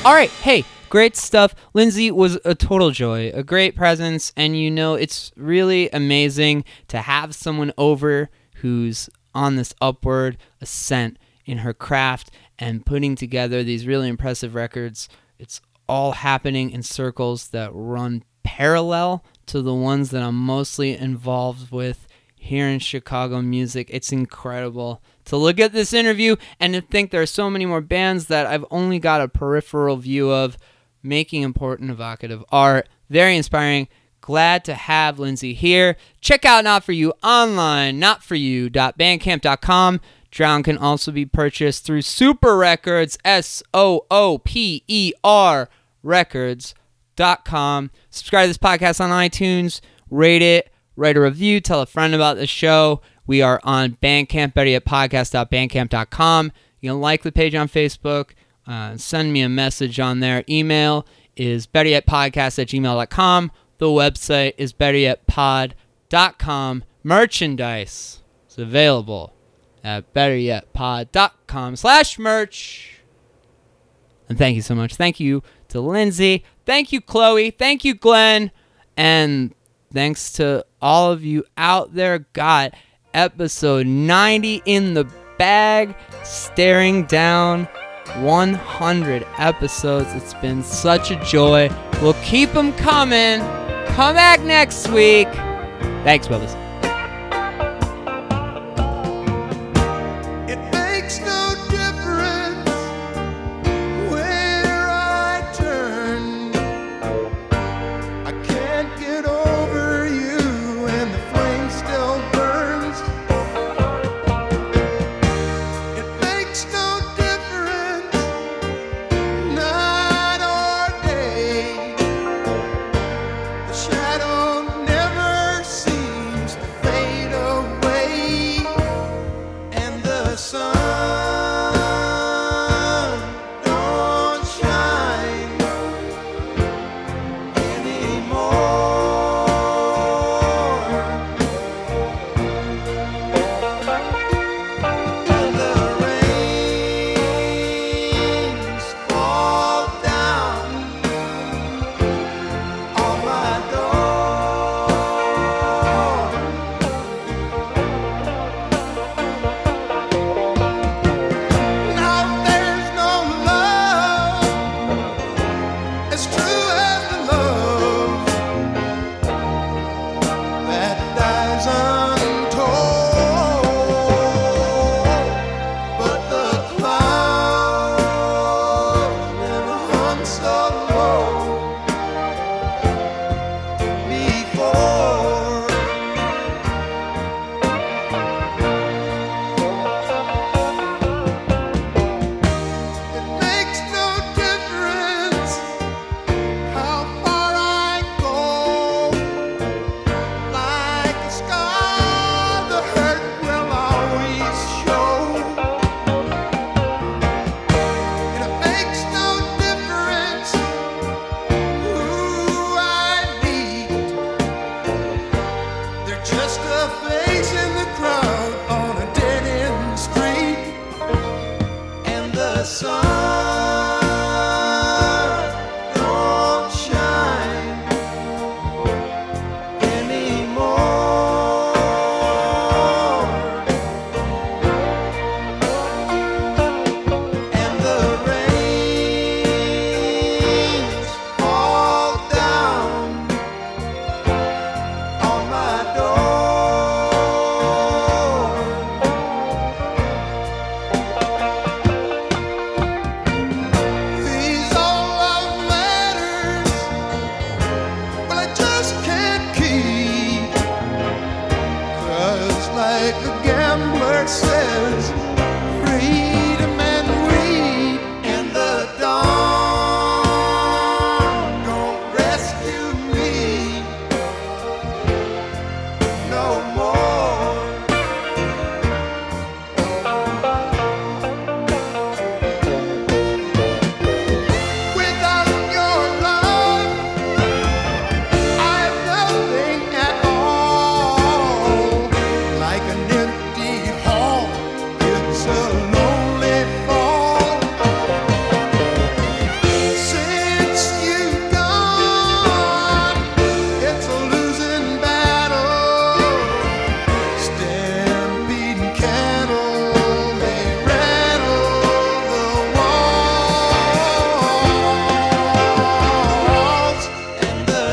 All right, hey, great stuff. Lindsay was a total joy, a great presence, and you know, it's really amazing to have someone over who's on this upward ascent in her craft and putting together these really impressive records. It's all happening in circles that run parallel to the ones that I'm mostly involved with here in Chicago music. It's incredible to look at this interview and to think there are so many more bands that I've only got a peripheral view of making important evocative art. Very inspiring. Glad to have Lindsay here. Check out Not For You online, notforyou.bandcamp.com. Drown can also be purchased through Sooper Records, S O O P E R Records.com. Subscribe to this podcast on iTunes, rate it, write a review, tell a friend about the show. We are on Bandcamp, better yet, podcast.bandcamp.com. You can like the page on Facebook, uh, send me a message on there. Email is better yet podcast at gmail.com. The website is better yet pod.com. Merchandise is available at betteryetpod.com slash merch. And thank you so much. Thank you to Lindsay. Thank you, Chloe. Thank you, Glenn. And thanks to all of you out there. God, episode 90 in the bag, staring down 100 episodes. It's been such a joy. We'll keep them coming. Come back next week. Thanks, brothers.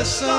sun.